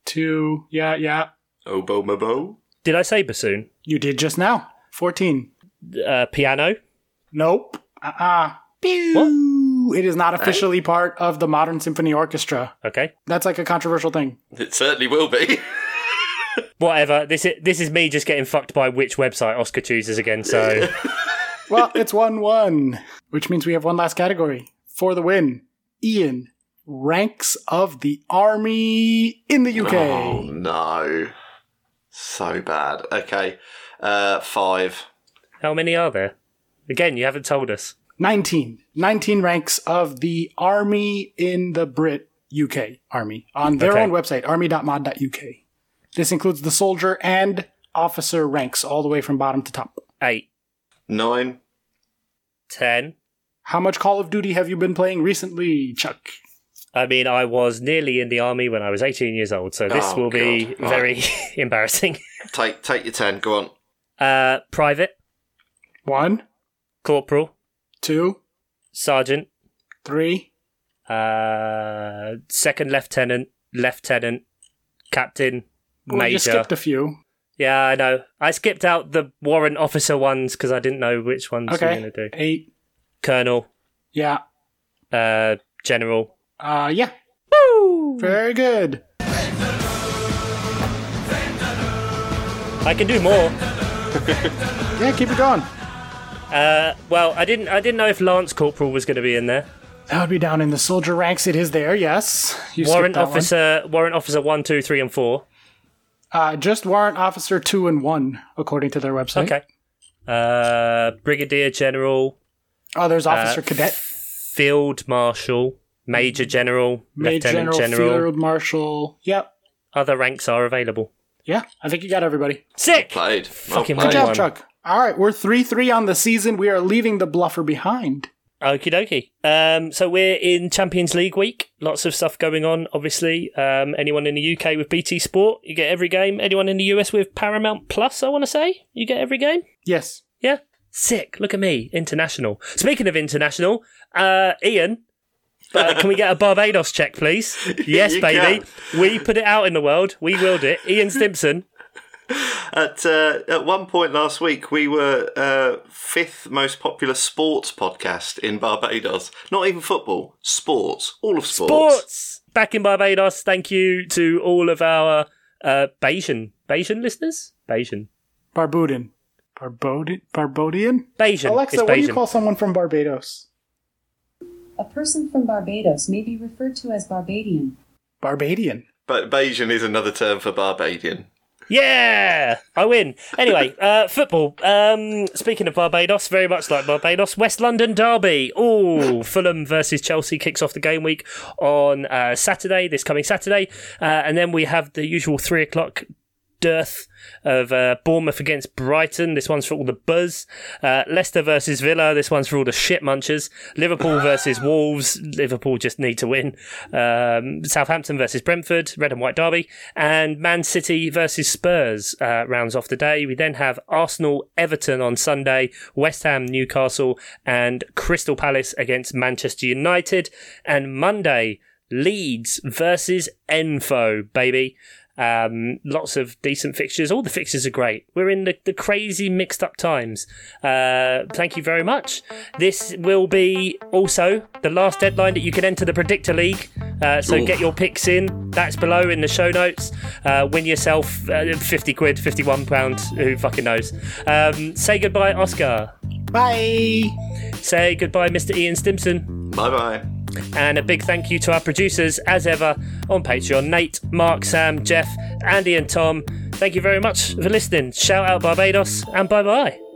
Speaker 1: Two. Yeah, yeah.
Speaker 2: Oboe Mabo.
Speaker 3: Did I say bassoon?
Speaker 1: You did just now. 14.
Speaker 3: Uh, piano.
Speaker 1: Nope. Uh-uh. Pew. It is not officially part of the Modern Symphony Orchestra.
Speaker 3: Okay.
Speaker 1: That's like a controversial thing.
Speaker 2: It certainly will be.
Speaker 3: Whatever. This is this is me just getting fucked by which website Oscar chooses again. So
Speaker 1: Well, it's 1 1, which means we have one last category for the win. Ian, ranks of the army in the UK.
Speaker 2: Oh no. So bad. Okay. Uh, five.
Speaker 3: how many are there? Again, you haven't told us.
Speaker 1: 19. 19 ranks of the army in the Brit UK army on their
Speaker 3: Okay.
Speaker 1: own website, army.mod.uk. This includes the soldier and officer ranks all the way from bottom to top.
Speaker 3: Eight,
Speaker 2: Nine.
Speaker 3: ten.
Speaker 1: How much Call of Duty have you been playing recently, Chuck?
Speaker 3: I mean, I was nearly in the army when I was 18 years old, so this
Speaker 2: Oh,
Speaker 3: will be
Speaker 2: God.
Speaker 3: very embarrassing.
Speaker 2: Take take your ten. Go on.
Speaker 3: Uh, private,
Speaker 1: One,
Speaker 3: corporal,
Speaker 1: two,
Speaker 3: sergeant,
Speaker 1: three,
Speaker 3: uh, second lieutenant, lieutenant, captain,
Speaker 1: Well,
Speaker 3: major.
Speaker 1: you skipped a few.
Speaker 3: Yeah, I know. I skipped out the warrant officer ones because I didn't know which ones we were
Speaker 1: Okay.
Speaker 3: going to do.
Speaker 1: Eight.
Speaker 3: Colonel,
Speaker 1: Yeah.
Speaker 3: uh, general.
Speaker 1: Uh, yeah.
Speaker 3: Woo!
Speaker 1: Very good.
Speaker 3: I can do more.
Speaker 1: Yeah, keep it going.
Speaker 3: Uh, well, I didn't. I didn't know if Lance Corporal was going to be in there.
Speaker 1: That would be down in the soldier ranks. It is there, yes. You skipped
Speaker 3: Warrant
Speaker 1: that one.
Speaker 3: officer. Warrant officer one, two, three, and four.
Speaker 1: Uh, just warrant officer two and one, according to their website.
Speaker 3: Okay. Uh, brigadier general,
Speaker 1: Oh, there's officer
Speaker 3: Uh,
Speaker 1: cadet,
Speaker 3: field marshal, major general,
Speaker 1: major
Speaker 3: lieutenant
Speaker 1: general,
Speaker 3: general.
Speaker 1: field marshal. Yep.
Speaker 3: Other ranks are available.
Speaker 1: Yeah, I think you got everybody.
Speaker 3: Sick.
Speaker 2: Played. Well
Speaker 3: Fucking
Speaker 2: played.
Speaker 1: Good job,
Speaker 3: one.
Speaker 1: Chuck. All right, we're 3 3 on the season. We are leaving the bluffer behind.
Speaker 3: Okie dokie. Um, so we're in Champions League week. Lots of stuff going on, obviously. Um, anyone in the UK with BT Sport, you get every game. Anyone in the US with Paramount Plus, I want to say, you get every game.
Speaker 1: Yes.
Speaker 3: Yeah. Sick. Look at me. International. Speaking of international, uh, Ian, uh, can we get a Barbados check, please? Yes, baby. We put it out in the world. We willed it. Ian Stimpson.
Speaker 2: At uh, at one point last week, we were uh, fifth most popular sports podcast in Barbados. Not even football, sports, all of sports.
Speaker 3: Sports. Back in Barbados. Thank you to all of our uh, Bajan, Bajan listeners? Bajan.
Speaker 1: Barbudin. Barbodi- Barbodian?
Speaker 3: Bajan.
Speaker 1: Alexa,
Speaker 3: it's
Speaker 1: what do you call someone from Barbados?
Speaker 4: A person from Barbados may be referred to as Barbadian.
Speaker 1: Barbadian.
Speaker 2: But Bajan is another term for Barbadian.
Speaker 3: Yeah, I win. Anyway, uh, football. Um, speaking of Barbados, very much like Barbados, West London derby. Oh, Fulham versus Chelsea kicks off the game week on uh, Saturday, this coming Saturday, uh, and then we have the usual three o'clock dearth of uh, Bournemouth against Brighton. This one's for all the buzz. Uh, Leicester versus Villa. This one's for all the shit munchers. Liverpool versus Wolves. Liverpool just need to win. Um, Southampton versus Brentford. Red and white derby. And Man City versus Spurs uh, rounds off the day. We then have Arsenal Everton on Sunday. West Ham Newcastle and Crystal Palace against Manchester United. And Monday. Leeds versus Enfo, baby. Um, lots of decent fixtures. All the fixtures are great. We're in the, the crazy mixed up times. Uh, thank you very much. This will be also the last deadline that you can enter the Predictor League. Uh, so
Speaker 2: Ooh.
Speaker 3: get your picks in. That's below in the show notes. Uh, win yourself uh, 50 quid, 51 pounds. Who fucking knows? Um, say goodbye, Oscar.
Speaker 1: Bye.
Speaker 3: Say goodbye, Mr. Ian Stimson.
Speaker 2: Bye bye.
Speaker 3: And a big thank you to our producers, as ever, on Patreon Nate, Mark, Sam, Jeff, Andy, and Tom. Thank you very much for listening. Shout out Barbados, and bye bye.